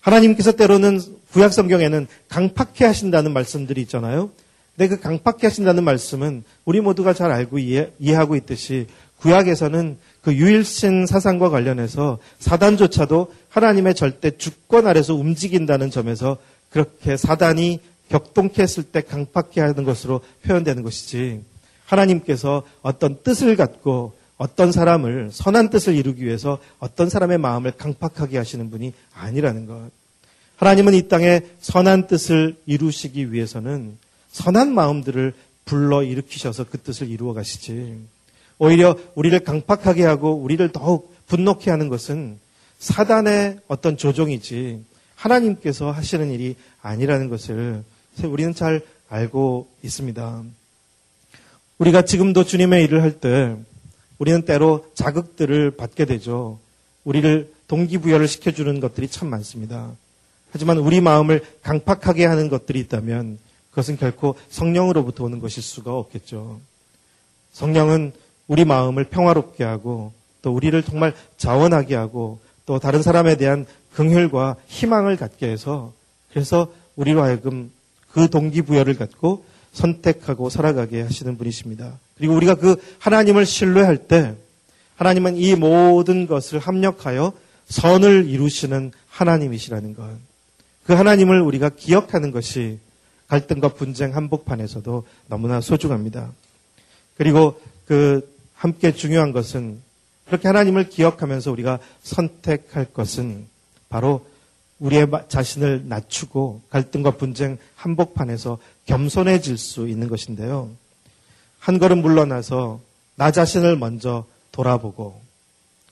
하나님께서 때로는 구약 성경에는 강팍해 하신다는 말씀들이 있잖아요. 근데 그 강팍해 하신다는 말씀은 우리 모두가 잘 알고 이해, 이해하고 있듯이 구약에서는 그 유일신 사상과 관련해서 사단조차도 하나님의 절대 주권 아래서 움직인다는 점에서 그렇게 사단이 격동케 했을 때 강팍해 하는 것으로 표현되는 것이지 하나님께서 어떤 뜻을 갖고 어떤 사람을 선한 뜻을 이루기 위해서 어떤 사람의 마음을 강팍하게 하시는 분이 아니라는 것. 하나님은 이 땅에 선한 뜻을 이루시기 위해서는 선한 마음들을 불러 일으키셔서 그 뜻을 이루어 가시지. 오히려 우리를 강팍하게 하고 우리를 더욱 분노케 하는 것은 사단의 어떤 조종이지 하나님께서 하시는 일이 아니라는 것을 우리는 잘 알고 있습니다. 우리가 지금도 주님의 일을 할 때 우리는 때로 자극들을 받게 되죠. 우리를 동기부여를 시켜주는 것들이 참 많습니다. 하지만 우리 마음을 강팍하게 하는 것들이 있다면 그것은 결코 성령으로부터 오는 것일 수가 없겠죠. 성령은 우리 마음을 평화롭게 하고 또 우리를 정말 자원하게 하고 또 다른 사람에 대한 긍휼과 희망을 갖게 해서 그래서 우리로 하여금 그 동기부여를 갖고 선택하고 살아가게 하시는 분이십니다. 그리고 우리가 그 하나님을 신뢰할 때 하나님은 이 모든 것을 합력하여 선을 이루시는 하나님이시라는 것. 그 하나님을 우리가 기억하는 것이 갈등과 분쟁 한복판에서도 너무나 소중합니다. 그리고 그 함께 중요한 것은 그렇게 하나님을 기억하면서 우리가 선택할 것은 바로 우리의 자신을 낮추고 갈등과 분쟁 한복판에서 겸손해질 수 있는 것인데요. 한 걸음 물러나서 나 자신을 먼저 돌아보고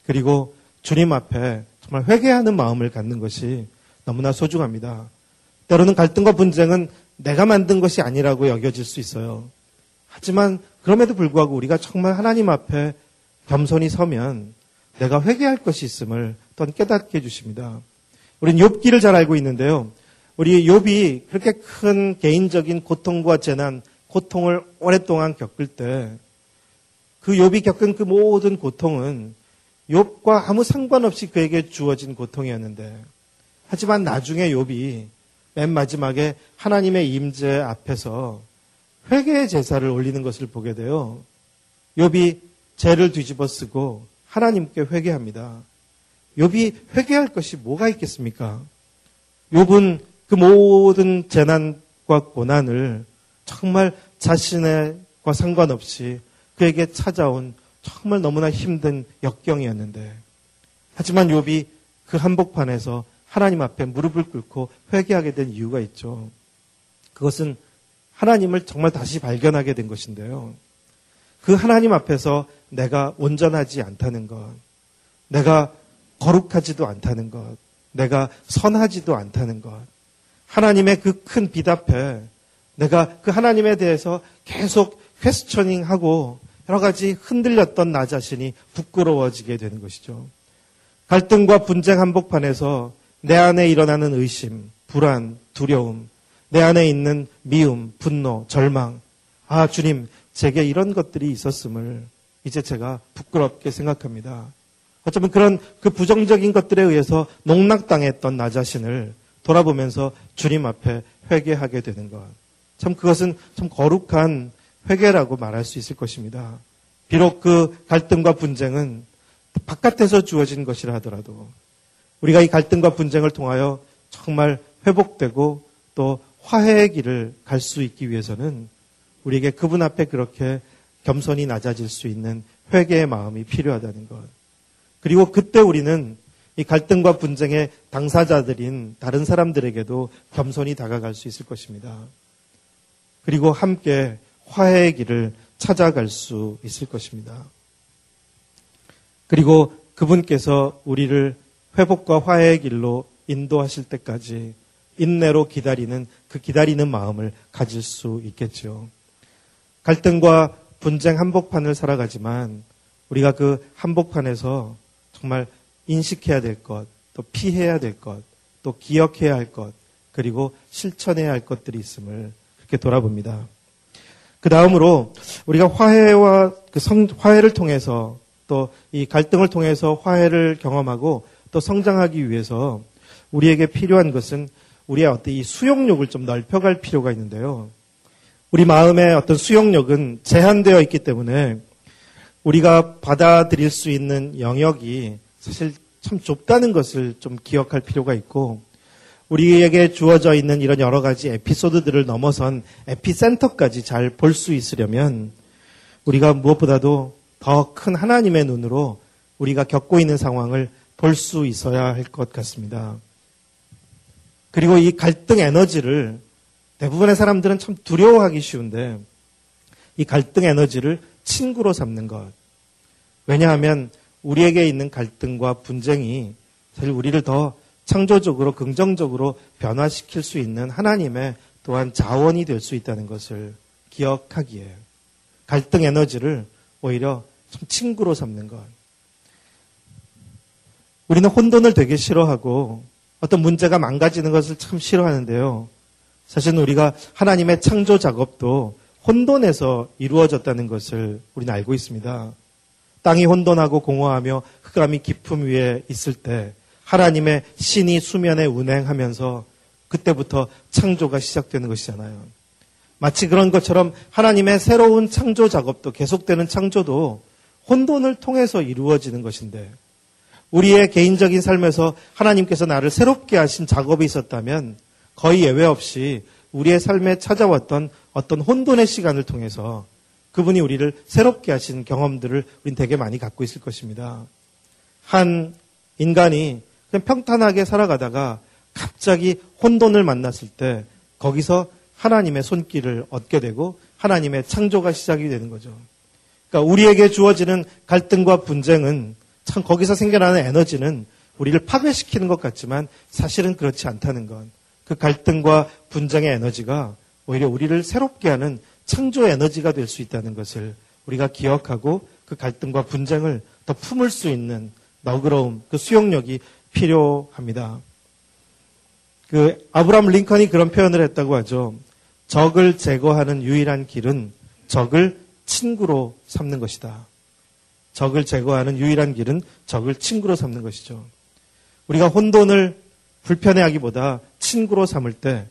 그리고 주님 앞에 정말 회개하는 마음을 갖는 것이 너무나 소중합니다. 때로는 갈등과 분쟁은 내가 만든 것이 아니라고 여겨질 수 있어요. 하지만 그럼에도 불구하고 우리가 정말 하나님 앞에 겸손히 서면 내가 회개할 것이 있음을 또한 깨닫게 해주십니다. 우리는 욥기를 잘 알고 있는데요. 우리 욥이 그렇게 큰 개인적인 고통과 재난, 고통을 오랫동안 겪을 때 그 욥이 겪은 그 모든 고통은 욥과 아무 상관없이 그에게 주어진 고통이었는데 하지만 나중에 욥이 맨 마지막에 하나님의 임재 앞에서 회개의 제사를 올리는 것을 보게 돼요. 욥이 죄를 뒤집어 쓰고 하나님께 회개합니다. 욥이 회개할 것이 뭐가 있겠습니까? 욥은 그 모든 재난과 고난을 정말 자신과 상관없이 그에게 찾아온 정말 너무나 힘든 역경이었는데 하지만 욥이 그 한복판에서 하나님 앞에 무릎을 꿇고 회개하게 된 이유가 있죠. 그것은 하나님을 정말 다시 발견하게 된 것인데요. 그 하나님 앞에서 내가 온전하지 않다는 것, 내가 거룩하지도 않다는 것, 내가 선하지도 않다는 것, 하나님의 그 큰 빛 앞에 내가 그 하나님에 대해서 계속 퀘스처닝하고 여러 가지 흔들렸던 나 자신이 부끄러워지게 되는 것이죠. 갈등과 분쟁 한복판에서 내 안에 일어나는 의심, 불안, 두려움, 내 안에 있는 미움, 분노, 절망. 아, 주님, 제게 이런 것들이 있었음을 이제 제가 부끄럽게 생각합니다. 어쩌면 그런 그 부정적인 것들에 의해서 농락당했던 나 자신을 돌아보면서 주님 앞에 회개하게 되는 것. 참 그것은 참 거룩한 회개라고 말할 수 있을 것입니다. 비록 그 갈등과 분쟁은 바깥에서 주어진 것이라 하더라도 우리가 이 갈등과 분쟁을 통하여 정말 회복되고 또 화해의 길을 갈 수 있기 위해서는 우리에게 그분 앞에 그렇게 겸손히 낮아질 수 있는 회개의 마음이 필요하다는 것. 그리고 그때 우리는 이 갈등과 분쟁의 당사자들인 다른 사람들에게도 겸손히 다가갈 수 있을 것입니다. 그리고 함께 화해의 길을 찾아갈 수 있을 것입니다. 그리고 그분께서 우리를 회복과 화해의 길로 인도하실 때까지 인내로 기다리는 그 기다리는 마음을 가질 수 있겠죠. 갈등과 분쟁 한복판을 살아가지만 우리가 그 한복판에서 정말 인식해야 될 것, 또 피해야 될 것, 또 기억해야 할 것, 그리고 실천해야 할 것들이 있음을 그렇게 돌아봅니다. 그 다음으로 우리가 화해와 그 성, 화해를 통해서 또 이 갈등을 통해서 화해를 경험하고 또 성장하기 위해서 우리에게 필요한 것은 우리의 어떤 이 수용력을 좀 넓혀갈 필요가 있는데요. 우리 마음의 어떤 수용력은 제한되어 있기 때문에 우리가 받아들일 수 있는 영역이 사실 참 좁다는 것을 좀 기억할 필요가 있고 우리에게 주어져 있는 이런 여러 가지 에피소드들을 넘어선 에피센터까지 잘 볼 수 있으려면 우리가 무엇보다도 더 큰 하나님의 눈으로 우리가 겪고 있는 상황을 볼 수 있어야 할 것 같습니다. 그리고 이 갈등 에너지를 대부분의 사람들은 참 두려워하기 쉬운데 이 갈등 에너지를 친구로 삼는 것. 왜냐하면 우리에게 있는 갈등과 분쟁이 사실 우리를 더 창조적으로 긍정적으로 변화시킬 수 있는 하나님의 또한 자원이 될 수 있다는 것을 기억하기에 갈등 에너지를 오히려 좀 친구로 삼는 것. 우리는 혼돈을 되게 싫어하고 어떤 문제가 망가지는 것을 참 싫어하는데요. 사실은 우리가 하나님의 창조 작업도 혼돈에서 이루어졌다는 것을 우리는 알고 있습니다. 땅이 혼돈하고 공허하며 흑암이 깊음 위에 있을 때 하나님의 신이 수면에 운행하면서 그때부터 창조가 시작되는 것이잖아요. 마치 그런 것처럼 하나님의 새로운 창조 작업도 계속되는 창조도 혼돈을 통해서 이루어지는 것인데 우리의 개인적인 삶에서 하나님께서 나를 새롭게 하신 작업이 있었다면 거의 예외 없이 우리의 삶에 찾아왔던 어떤 혼돈의 시간을 통해서 그분이 우리를 새롭게 하신 경험들을 우린 되게 많이 갖고 있을 것입니다. 한 인간이 그냥 평탄하게 살아가다가 갑자기 혼돈을 만났을 때 거기서 하나님의 손길을 얻게 되고 하나님의 창조가 시작이 되는 거죠. 그러니까 우리에게 주어지는 갈등과 분쟁은 참 거기서 생겨나는 에너지는 우리를 파괴시키는 것 같지만 사실은 그렇지 않다는 것. 그 갈등과 분쟁의 에너지가 오히려 우리를 새롭게 하는 창조 에너지가 될 수 있다는 것을 우리가 기억하고 그 갈등과 분쟁을 더 품을 수 있는 너그러움, 그 수용력이 필요합니다. 그 아브라함 링컨이 그런 표현을 했다고 하죠. 적을 제거하는 유일한 길은 적을 친구로 삼는 것이다. 적을 제거하는 유일한 길은 적을 친구로 삼는 것이죠. 우리가 혼돈을 불편해하기보다 친구로 삼을 때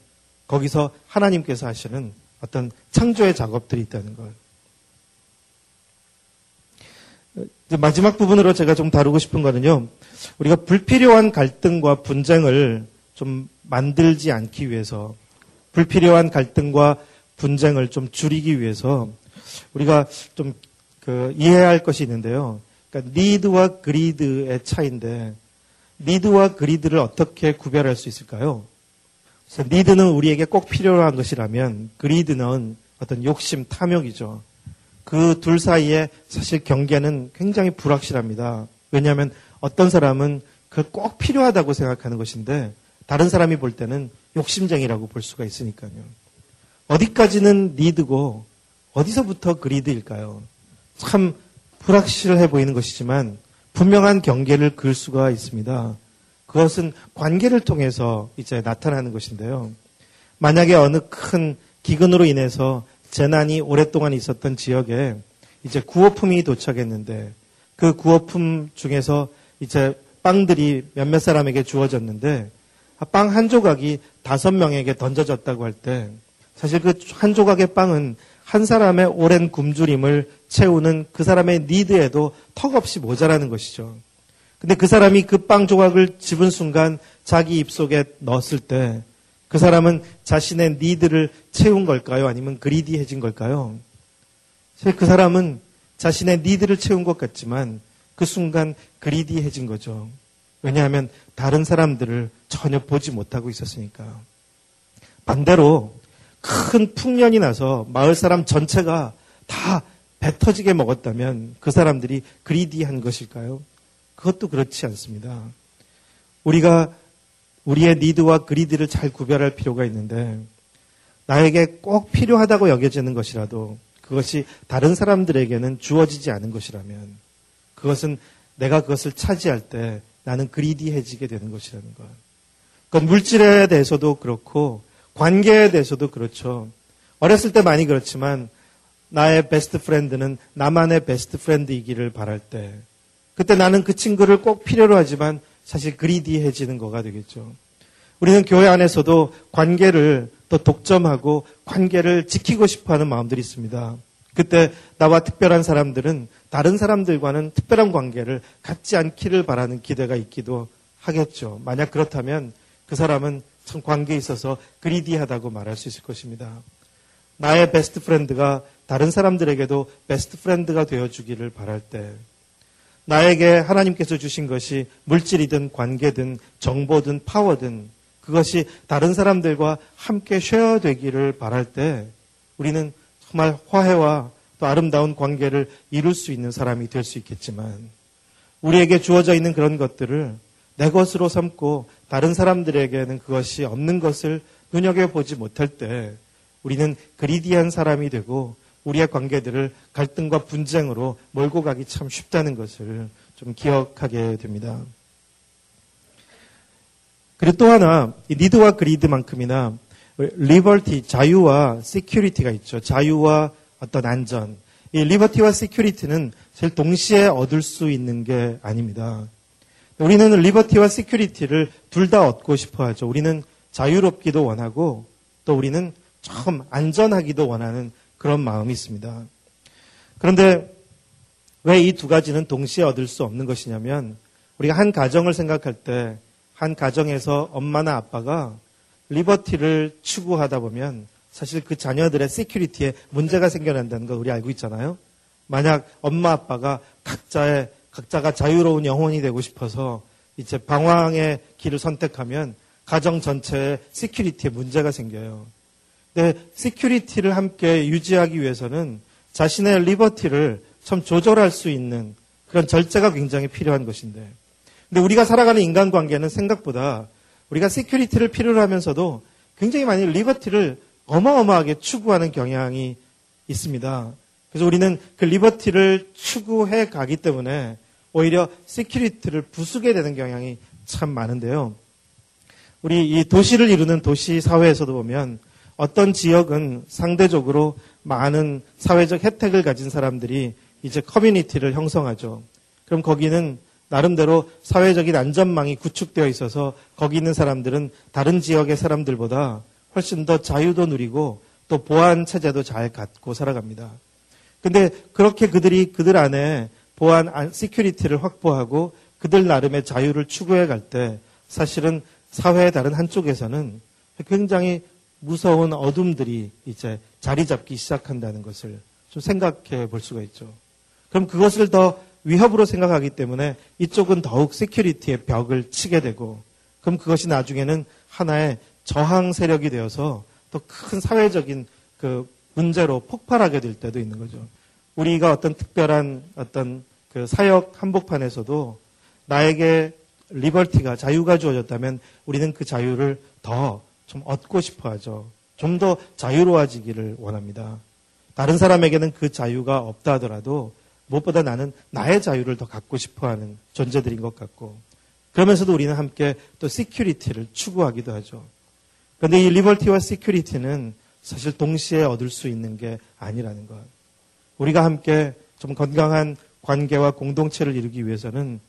거기서 하나님께서 하시는 어떤 창조의 작업들이 있다는 걸. 마지막 부분으로 제가 좀 다루고 싶은 거는요. 우리가 불필요한 갈등과 분쟁을 좀 만들지 않기 위해서 불필요한 갈등과 분쟁을 좀 줄이기 위해서 우리가 좀 그 이해해야 할 것이 있는데요. 그러니까 니드와 그리드의 차이인데 니드와 그리드를 어떻게 구별할 수 있을까요? 그래서 니드는 우리에게 꼭 필요한 것이라면 그리드는 어떤 욕심, 탐욕이죠. 그 둘 사이에 사실 경계는 굉장히 불확실합니다. 왜냐하면 어떤 사람은 그 꼭 필요하다고 생각하는 것인데 다른 사람이 볼 때는 욕심쟁이라고 볼 수가 있으니까요. 어디까지는 니드고 어디서부터 그리드일까요? 참 불확실해 보이는 것이지만 분명한 경계를 그을 수가 있습니다. 그것은 관계를 통해서 이제 나타나는 것인데요. 만약에 어느 큰 기근으로 인해서 재난이 오랫동안 있었던 지역에 이제 구호품이 도착했는데 그 구호품 중에서 이제 빵들이 몇몇 사람에게 주어졌는데 빵 한 조각이 다섯 명에게 던져졌다고 할 때 사실 그 한 조각의 빵은 한 사람의 오랜 굶주림을 채우는 그 사람의 니드에도 턱없이 모자라는 것이죠. 근데 그 사람이 그 빵 조각을 집은 순간 자기 입속에 넣었을 때 그 사람은 자신의 니드를 채운 걸까요? 아니면 그리디해진 걸까요? 그 사람은 자신의 니드를 채운 것 같지만 그 순간 그리디해진 거죠. 왜냐하면 다른 사람들을 전혀 보지 못하고 있었으니까. 반대로 큰 풍년이 나서 마을 사람 전체가 다 배 터지게 먹었다면 그 사람들이 그리디한 것일까요? 그것도 그렇지 않습니다. 우리가 우리의 니드와 그리드를 잘 구별할 필요가 있는데 나에게 꼭 필요하다고 여겨지는 것이라도 그것이 다른 사람들에게는 주어지지 않은 것이라면 그것은 내가 그것을 차지할 때 나는 greedy해지게 되는 것이라는 것. 그건 물질에 대해서도 그렇고 관계에 대해서도 그렇죠. 어렸을 때 많이 그렇지만 나의 best friend는 나만의 best friend이기를 바랄 때 그때 나는 그 친구를 꼭 필요로 하지만 사실 greedy해지는 거가 되겠죠. 우리는 교회 안에서도 관계를 더 독점하고 관계를 지키고 싶어 하는 마음들이 있습니다. 그때 나와 특별한 사람들은 다른 사람들과는 특별한 관계를 갖지 않기를 바라는 기대가 있기도 하겠죠. 만약 그렇다면 그 사람은 참 관계에 있어서 greedy하다고 말할 수 있을 것입니다. 나의 best friend가 다른 사람들에게도 best friend가 되어주기를 바랄 때, 나에게 하나님께서 주신 것이 물질이든 관계든 정보든 파워든 그것이 다른 사람들과 함께 share되기를 바랄 때, 우리는 정말 화해와 또 아름다운 관계를 이룰 수 있는 사람이 될 수 있겠지만, 우리에게 주어져 있는 그런 것들을 내 것으로 삼고 다른 사람들에게는 그것이 없는 것을 눈여겨보지 못할 때 우리는 그리디한 사람이 되고 우리의 관계들을 갈등과 분쟁으로 몰고 가기 참 쉽다는 것을 좀 기억하게 됩니다. 그리고 또 하나, 이 니드와 그리드만큼이나 liberty 자유와 security가 있죠. 자유와 어떤 안전. 이 liberty와 security는 제일 동시에 얻을 수 있는 게 아닙니다. 우리는 liberty와 security를 둘 다 얻고 싶어 하죠. 우리는 자유롭기도 원하고 또 우리는 좀 안전하기도 원하는 그런 마음이 있습니다. 그런데 왜 이 두 가지는 동시에 얻을 수 없는 것이냐면 우리가 한 가정을 생각할 때 한 가정에서 엄마나 아빠가 liberty를 추구하다 보면 사실 그 자녀들의 security에 문제가 생겨난다는 걸 우리 알고 있잖아요. 만약 엄마 아빠가 각자의 각자가 자유로운 영혼이 되고 싶어서 이제 방황의 길을 선택하면 가정 전체에 security에 문제가 생겨요. 근데 security를 함께 유지하기 위해서는 자신의 liberty를 참 조절할 수 있는 그런 절제가 굉장히 필요한 것인데 근데 우리가 살아가는 인간관계는 생각보다 우리가 security를 필요로 하면서도 굉장히 많이 liberty를 어마어마하게 추구하는 경향이 있습니다. 그래서 우리는 그 liberty를 추구해 가기 때문에 오히려 security를 부수게 되는 경향이 참 많은데요. 우리 이 도시를 이루는 도시 사회에서도 보면 어떤 지역은 상대적으로 많은 사회적 혜택을 가진 사람들이 이제 커뮤니티를 형성하죠. 그럼 거기는 나름대로 사회적인 안전망이 구축되어 있어서 거기 있는 사람들은 다른 지역의 사람들보다 훨씬 더 자유도 누리고 또 보안 체제도 잘 갖고 살아갑니다. 근데 그렇게 그들이 그들 안에 보안 security를 확보하고 그들 나름의 자유를 추구해 갈 때 사실은 사회의 다른 한쪽에서는 굉장히 무서운 어둠들이 이제 자리 잡기 시작한다는 것을 좀 생각해 볼 수가 있죠. 그럼 그것을 더 위협으로 생각하기 때문에 이쪽은 더욱 세큐리티의 벽을 치게 되고 그럼 그것이 나중에는 하나의 저항 세력이 되어서 또 큰 사회적인 그 문제로 폭발하게 될 때도 있는 거죠. 우리가 어떤 특별한 어떤 그 사역 한복판에서도 나에게 liberty가 자유가 주어졌다면 우리는 그 자유를 더 좀 얻고 싶어 하죠. 좀 더 자유로워지기를 원합니다. 다른 사람에게는 그 자유가 없다 하더라도 무엇보다 나는 나의 자유를 더 갖고 싶어 하는 존재들인 것 같고, 그러면서도 우리는 함께 또 security를 추구하기도 하죠. 그런데 이 liberty와 security는 사실 동시에 얻을 수 있는 게 아니라는 것. 우리가 함께 좀 건강한 관계와 공동체를 이루기 위해서는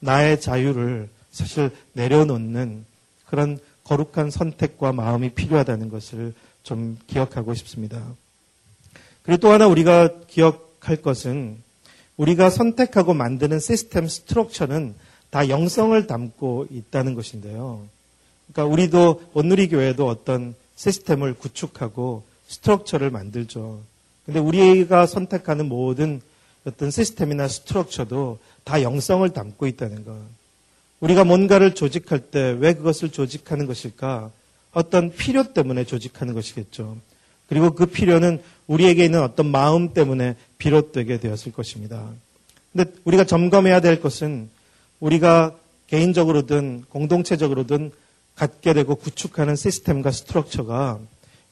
나의 자유를 사실 내려놓는 그런 거룩한 선택과 마음이 필요하다는 것을 좀 기억하고 싶습니다. 그리고 또 하나 우리가 기억할 것은 우리가 선택하고 만드는 시스템 스트럭처는 다 영성을 담고 있다는 것인데요. 그러니까 우리도 온누리 교회도 어떤 시스템을 구축하고 스트럭처를 만들죠. 근데 우리가 선택하는 모든 어떤 시스템이나 스트럭처도 다 영성을 담고 있다는 것. 우리가 뭔가를 조직할 때 왜 그것을 조직하는 것일까? 어떤 필요 때문에 조직하는 것이겠죠. 그리고 그 필요는 우리에게 있는 어떤 마음 때문에 비롯되게 되었을 것입니다. 근데 우리가 점검해야 될 것은 우리가 개인적으로든 공동체적으로든 갖게 되고 구축하는 시스템과 스트럭처가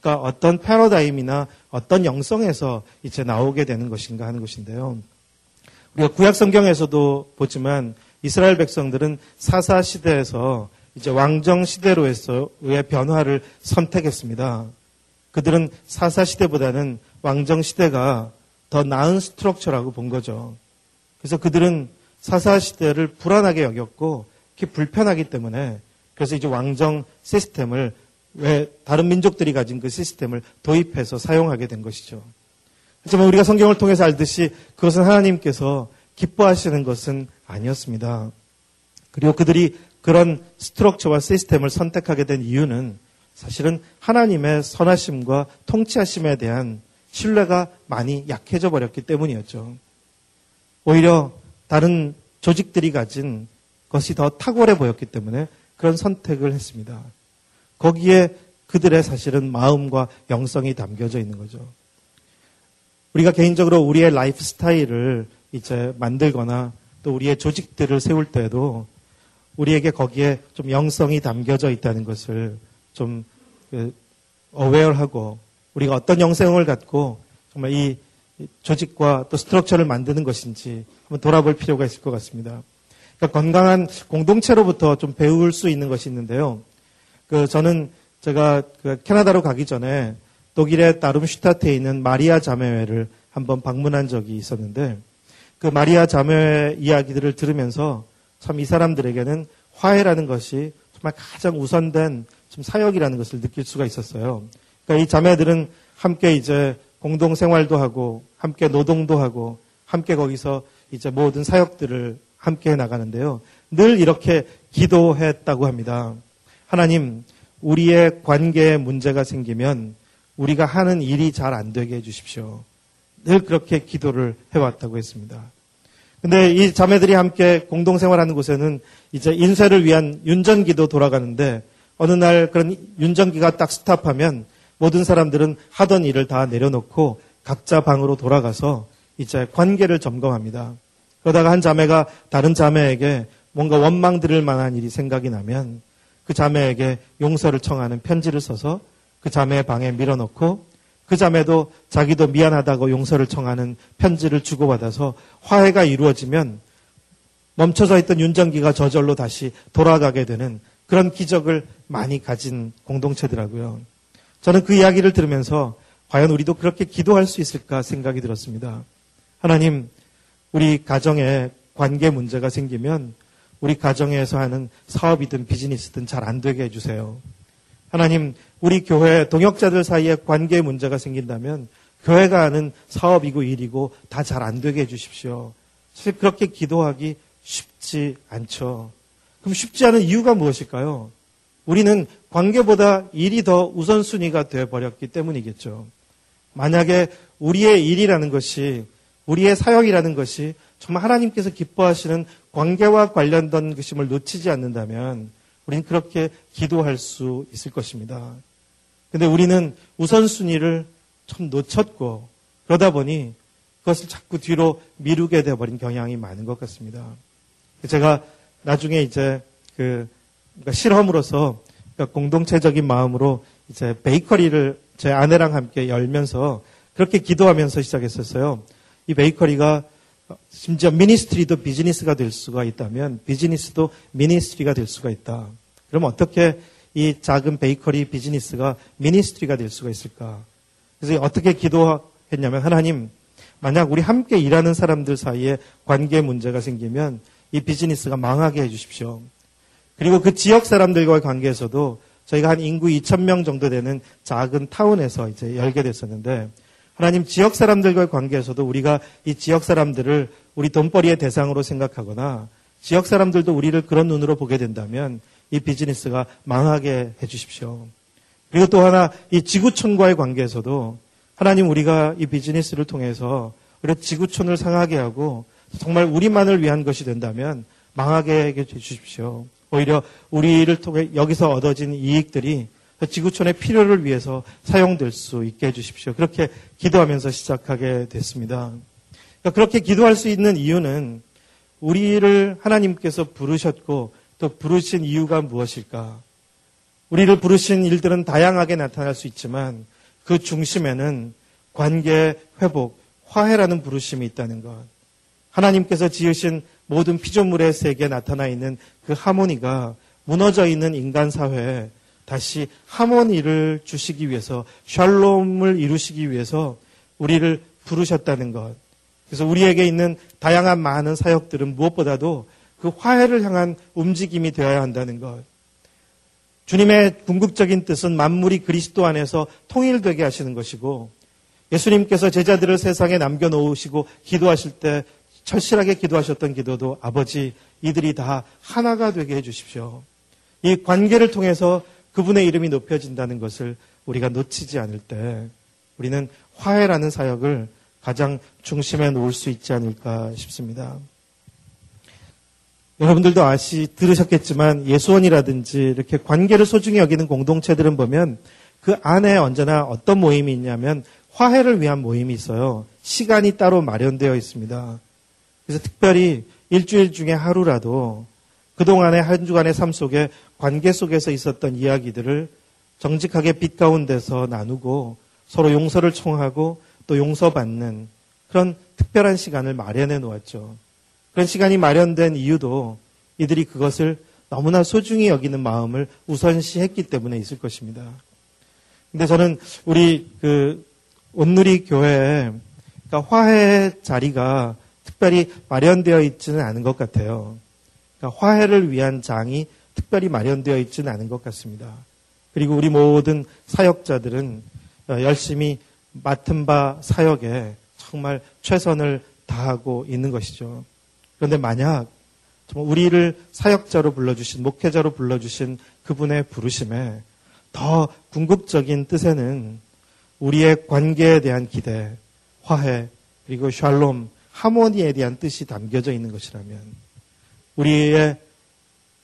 그러니까 어떤 패러다임이나 어떤 영성에서 이제 나오게 되는 것인가 하는 것인데요. 우리가 구약 성경에서도 보지만 이스라엘 백성들은 사사 시대에서 이제 왕정 시대로에서의 변화를 선택했습니다. 그들은 사사 시대보다는 왕정 시대가 더 나은 스트럭처라고 본 거죠. 그래서 그들은 사사 시대를 불안하게 여겼고 그게 불편하기 때문에 그래서 이제 왕정 시스템을 왜 다른 민족들이 가진 그 시스템을 도입해서 사용하게 된 것이죠. 하지만 우리가 성경을 통해서 알듯이 그것은 하나님께서 기뻐하시는 것은 아니었습니다. 그리고 그들이 그런 스트럭처와 시스템을 선택하게 된 이유는 사실은 하나님의 선하심과 통치하심에 대한 신뢰가 많이 약해져 버렸기 때문이었죠. 오히려 다른 조직들이 가진 것이 더 탁월해 보였기 때문에 그런 선택을 했습니다. 거기에 그들의 사실은 마음과 영성이 담겨져 있는 거죠. 우리가 개인적으로 우리의 라이프 스타일을 이제 만들거나 또 우리의 조직들을 세울 때에도 우리에게 거기에 좀 영성이 담겨져 있다는 것을 좀 어웨어하고 우리가 어떤 영성을 갖고 정말 이 조직과 또 스트럭처를 만드는 것인지 한번 돌아볼 필요가 있을 것 같습니다. 그러니까 건강한 공동체로부터 좀 배울 수 있는 것이 있는데요. 그 저는 제가 그 캐나다로 가기 전에 독일의 다름슈타트에 있는 마리아 자매회를 한번 방문한 적이 있었는데 그 마리아 자매회 이야기들을 들으면서 참 이 사람들에게는 화해라는 것이 정말 가장 우선된 좀 사역이라는 것을 느낄 수가 있었어요. 그러니까 이 자매들은 함께 이제 공동 생활도 하고 함께 노동도 하고 함께 거기서 이제 모든 사역들을 함께 해 나가는데요. 늘 이렇게 기도했다고 합니다. 하나님, 우리의 관계에 문제가 생기면 우리가 하는 일이 잘 안 되게 해 주십시오. 늘 그렇게 기도를 해왔다고 했습니다. 근데 이 자매들이 함께 공동생활하는 곳에는 이제 인쇄를 위한 윤전기도 돌아가는데 어느 날 그런 윤전기가 딱 스탑하면 모든 사람들은 하던 일을 다 내려놓고 각자 방으로 돌아가서 이제 관계를 점검합니다. 그러다가 한 자매가 다른 자매에게 뭔가 원망 들을 만한 일이 생각이 나면 그 자매에게 용서를 청하는 편지를 써서 그 자매의 방에 밀어넣고 그 자매도 자기도 미안하다고 용서를 청하는 편지를 주고받아서 화해가 이루어지면 멈춰져 있던 윤정기가 저절로 다시 돌아가게 되는 그런 기적을 많이 가진 공동체더라고요. 저는 그 이야기를 들으면서 과연 우리도 그렇게 기도할 수 있을까 생각이 들었습니다. 하나님, 우리 가정에 관계 문제가 생기면 우리 가정에서 하는 사업이든 비즈니스든 잘 안 되게 해주세요. 하나님, 우리 교회 동역자들 사이에 관계 문제가 생긴다면 교회가 하는 사업이고 일이고 다 잘 안 되게 해주십시오. 사실 그렇게 기도하기 쉽지 않죠. 그럼 쉽지 않은 이유가 무엇일까요? 우리는 관계보다 일이 더 우선순위가 되어버렸기 때문이겠죠. 만약에 우리의 일이라는 것이, 우리의 사역이라는 것이 정말 하나님께서 기뻐하시는 관계와 관련된 것임을 놓치지 않는다면 우리는 그렇게 기도할 수 있을 것입니다. 근데 우리는 우선순위를 참 놓쳤고 그러다 보니 그것을 자꾸 뒤로 미루게 되어버린 경향이 많은 것 같습니다. 제가 나중에 이제 그 그러니까 실험으로서 그러니까 공동체적인 마음으로 이제 베이커리를 제 아내랑 함께 열면서 그렇게 기도하면서 시작했었어요. 이 베이커리가 심지어 미니스트리도 비즈니스가 될 수가 있다면 비즈니스도 미니스트리가 될 수가 있다. 그럼 어떻게 이 작은 베이커리 비즈니스가 미니스트리가 될 수가 있을까? 그래서 어떻게 기도했냐면 하나님 만약 우리 함께 일하는 사람들 사이에 관계 문제가 생기면 이 비즈니스가 망하게 해주십시오. 그리고 그 지역 사람들과의 관계에서도 저희가 한 인구 2,000명 정도 되는 작은 타운에서 이제 열게 됐었는데 하나님 지역 사람들과의 관계에서도 우리가 이 지역 사람들을 우리 돈벌이의 대상으로 생각하거나 지역 사람들도 우리를 그런 눈으로 보게 된다면 이 비즈니스가 망하게 해 주십시오. 그리고 또 하나 이 지구촌과의 관계에서도 하나님 우리가 이 비즈니스를 통해서 우리 지구촌을 상하게 하고 정말 우리만을 위한 것이 된다면 망하게 해 주십시오. 오히려 우리를 통해 여기서 얻어진 이익들이 지구촌의 필요를 위해서 사용될 수 있게 해주십시오. 그렇게 기도하면서 시작하게 됐습니다. 그러니까 그렇게 기도할 수 있는 이유는 우리를 하나님께서 부르셨고 또 부르신 이유가 무엇일까? 우리를 부르신 일들은 다양하게 나타날 수 있지만 그 중심에는 관계 회복, 화해라는 부르심이 있다는 것. 하나님께서 지으신 모든 피조물의 세계에 나타나 있는 그 하모니가 무너져 있는 인간 사회에 다시 하모니를 주시기 위해서 샬롬을 이루시기 위해서 우리를 부르셨다는 것. 그래서 우리에게 있는 다양한 많은 사역들은 무엇보다도 그 화해를 향한 움직임이 되어야 한다는 것. 주님의 궁극적인 뜻은 만물이 그리스도 안에서 통일되게 하시는 것이고 예수님께서 제자들을 세상에 남겨놓으시고 기도하실 때 철실하게 기도하셨던 기도도 아버지 이들이 다 하나가 되게 해주십시오. 이 관계를 통해서 그분의 이름이 높여진다는 것을 우리가 놓치지 않을 때 우리는 화해라는 사역을 가장 중심에 놓을 수 있지 않을까 싶습니다. 여러분들도 아시 들으셨겠지만 예수원이라든지 이렇게 관계를 소중히 여기는 공동체들은 보면 그 안에 언제나 어떤 모임이 있냐면 화해를 위한 모임이 있어요. 시간이 따로 마련되어 있습니다. 그래서 특별히 일주일 중에 하루라도 그동안의 한 주간의 삶 속에 관계 속에서 있었던 이야기들을 정직하게 빛 가운데서 나누고 서로 용서를 청하고 또 용서받는 그런 특별한 시간을 마련해 놓았죠. 그런 시간이 마련된 이유도 이들이 그것을 너무나 소중히 여기는 마음을 우선시했기 때문에 있을 것입니다. 근데 저는 우리 그 온누리 교회에 그러니까 화해 자리가 특별히 마련되어 있지는 않은 것 같아요. 그러니까 화해를 위한 장이 특별히 마련되어 있지는 않은 것 같습니다. 그리고 우리 모든 사역자들은 열심히 맡은 바 사역에 정말 최선을 다하고 있는 것이죠. 그런데 만약 우리를 사역자로 불러주신, 목회자로 불러주신 그분의 부르심에 더 궁극적인 뜻에는 우리의 관계에 대한 기대, 화해, 그리고 샬롬, 하모니에 대한 뜻이 담겨져 있는 것이라면 우리의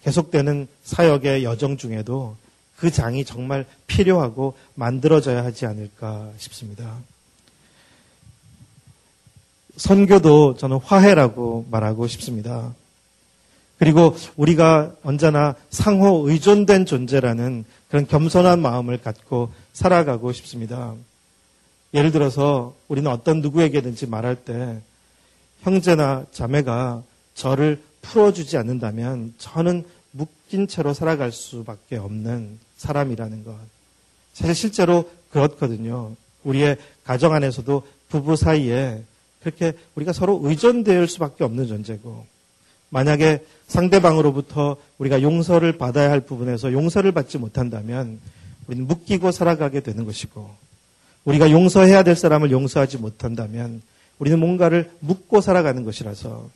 계속되는 사역의 여정 중에도 그 장이 정말 필요하고 만들어져야 하지 않을까 싶습니다. 선교도 저는 화해라고 말하고 싶습니다. 그리고 우리가 언제나 상호 의존된 존재라는 그런 겸손한 마음을 갖고 살아가고 싶습니다. 예를 들어서 우리는 어떤 누구에게든지 말할 때 형제나 자매가 저를 풀어주지 않는다면 저는 묶인 채로 살아갈 수밖에 없는 사람이라는 것. 사실 실제로 그렇거든요. 우리의 가정 안에서도 부부 사이에 그렇게 우리가 서로 의존될 수밖에 없는 존재고 만약에 상대방으로부터 우리가 용서를 받아야 할 부분에서 용서를 받지 못한다면 우리는 묶이고 살아가게 되는 것이고 우리가 용서해야 될 사람을 용서하지 못한다면 우리는 뭔가를 묻고 살아가는 것이라서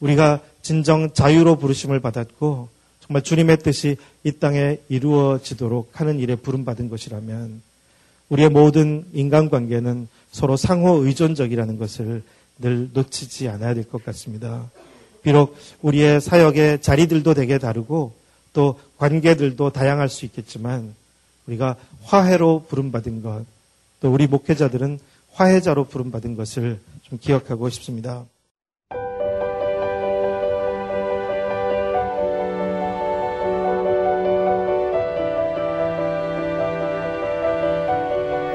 우리가 진정 자유로 부르심을 받았고 정말 주님의 뜻이 이 땅에 이루어지도록 하는 일에 부름받은 것이라면 우리의 모든 인간관계는 서로 상호 의존적이라는 것을 늘 놓치지 않아야 될 것 같습니다. 비록 우리의 사역의 자리들도 되게 다르고 또 관계들도 다양할 수 있겠지만 우리가 화해로 부름받은 것, 또 우리 목회자들은 화해자로 부름받은 것을 좀 기억하고 싶습니다.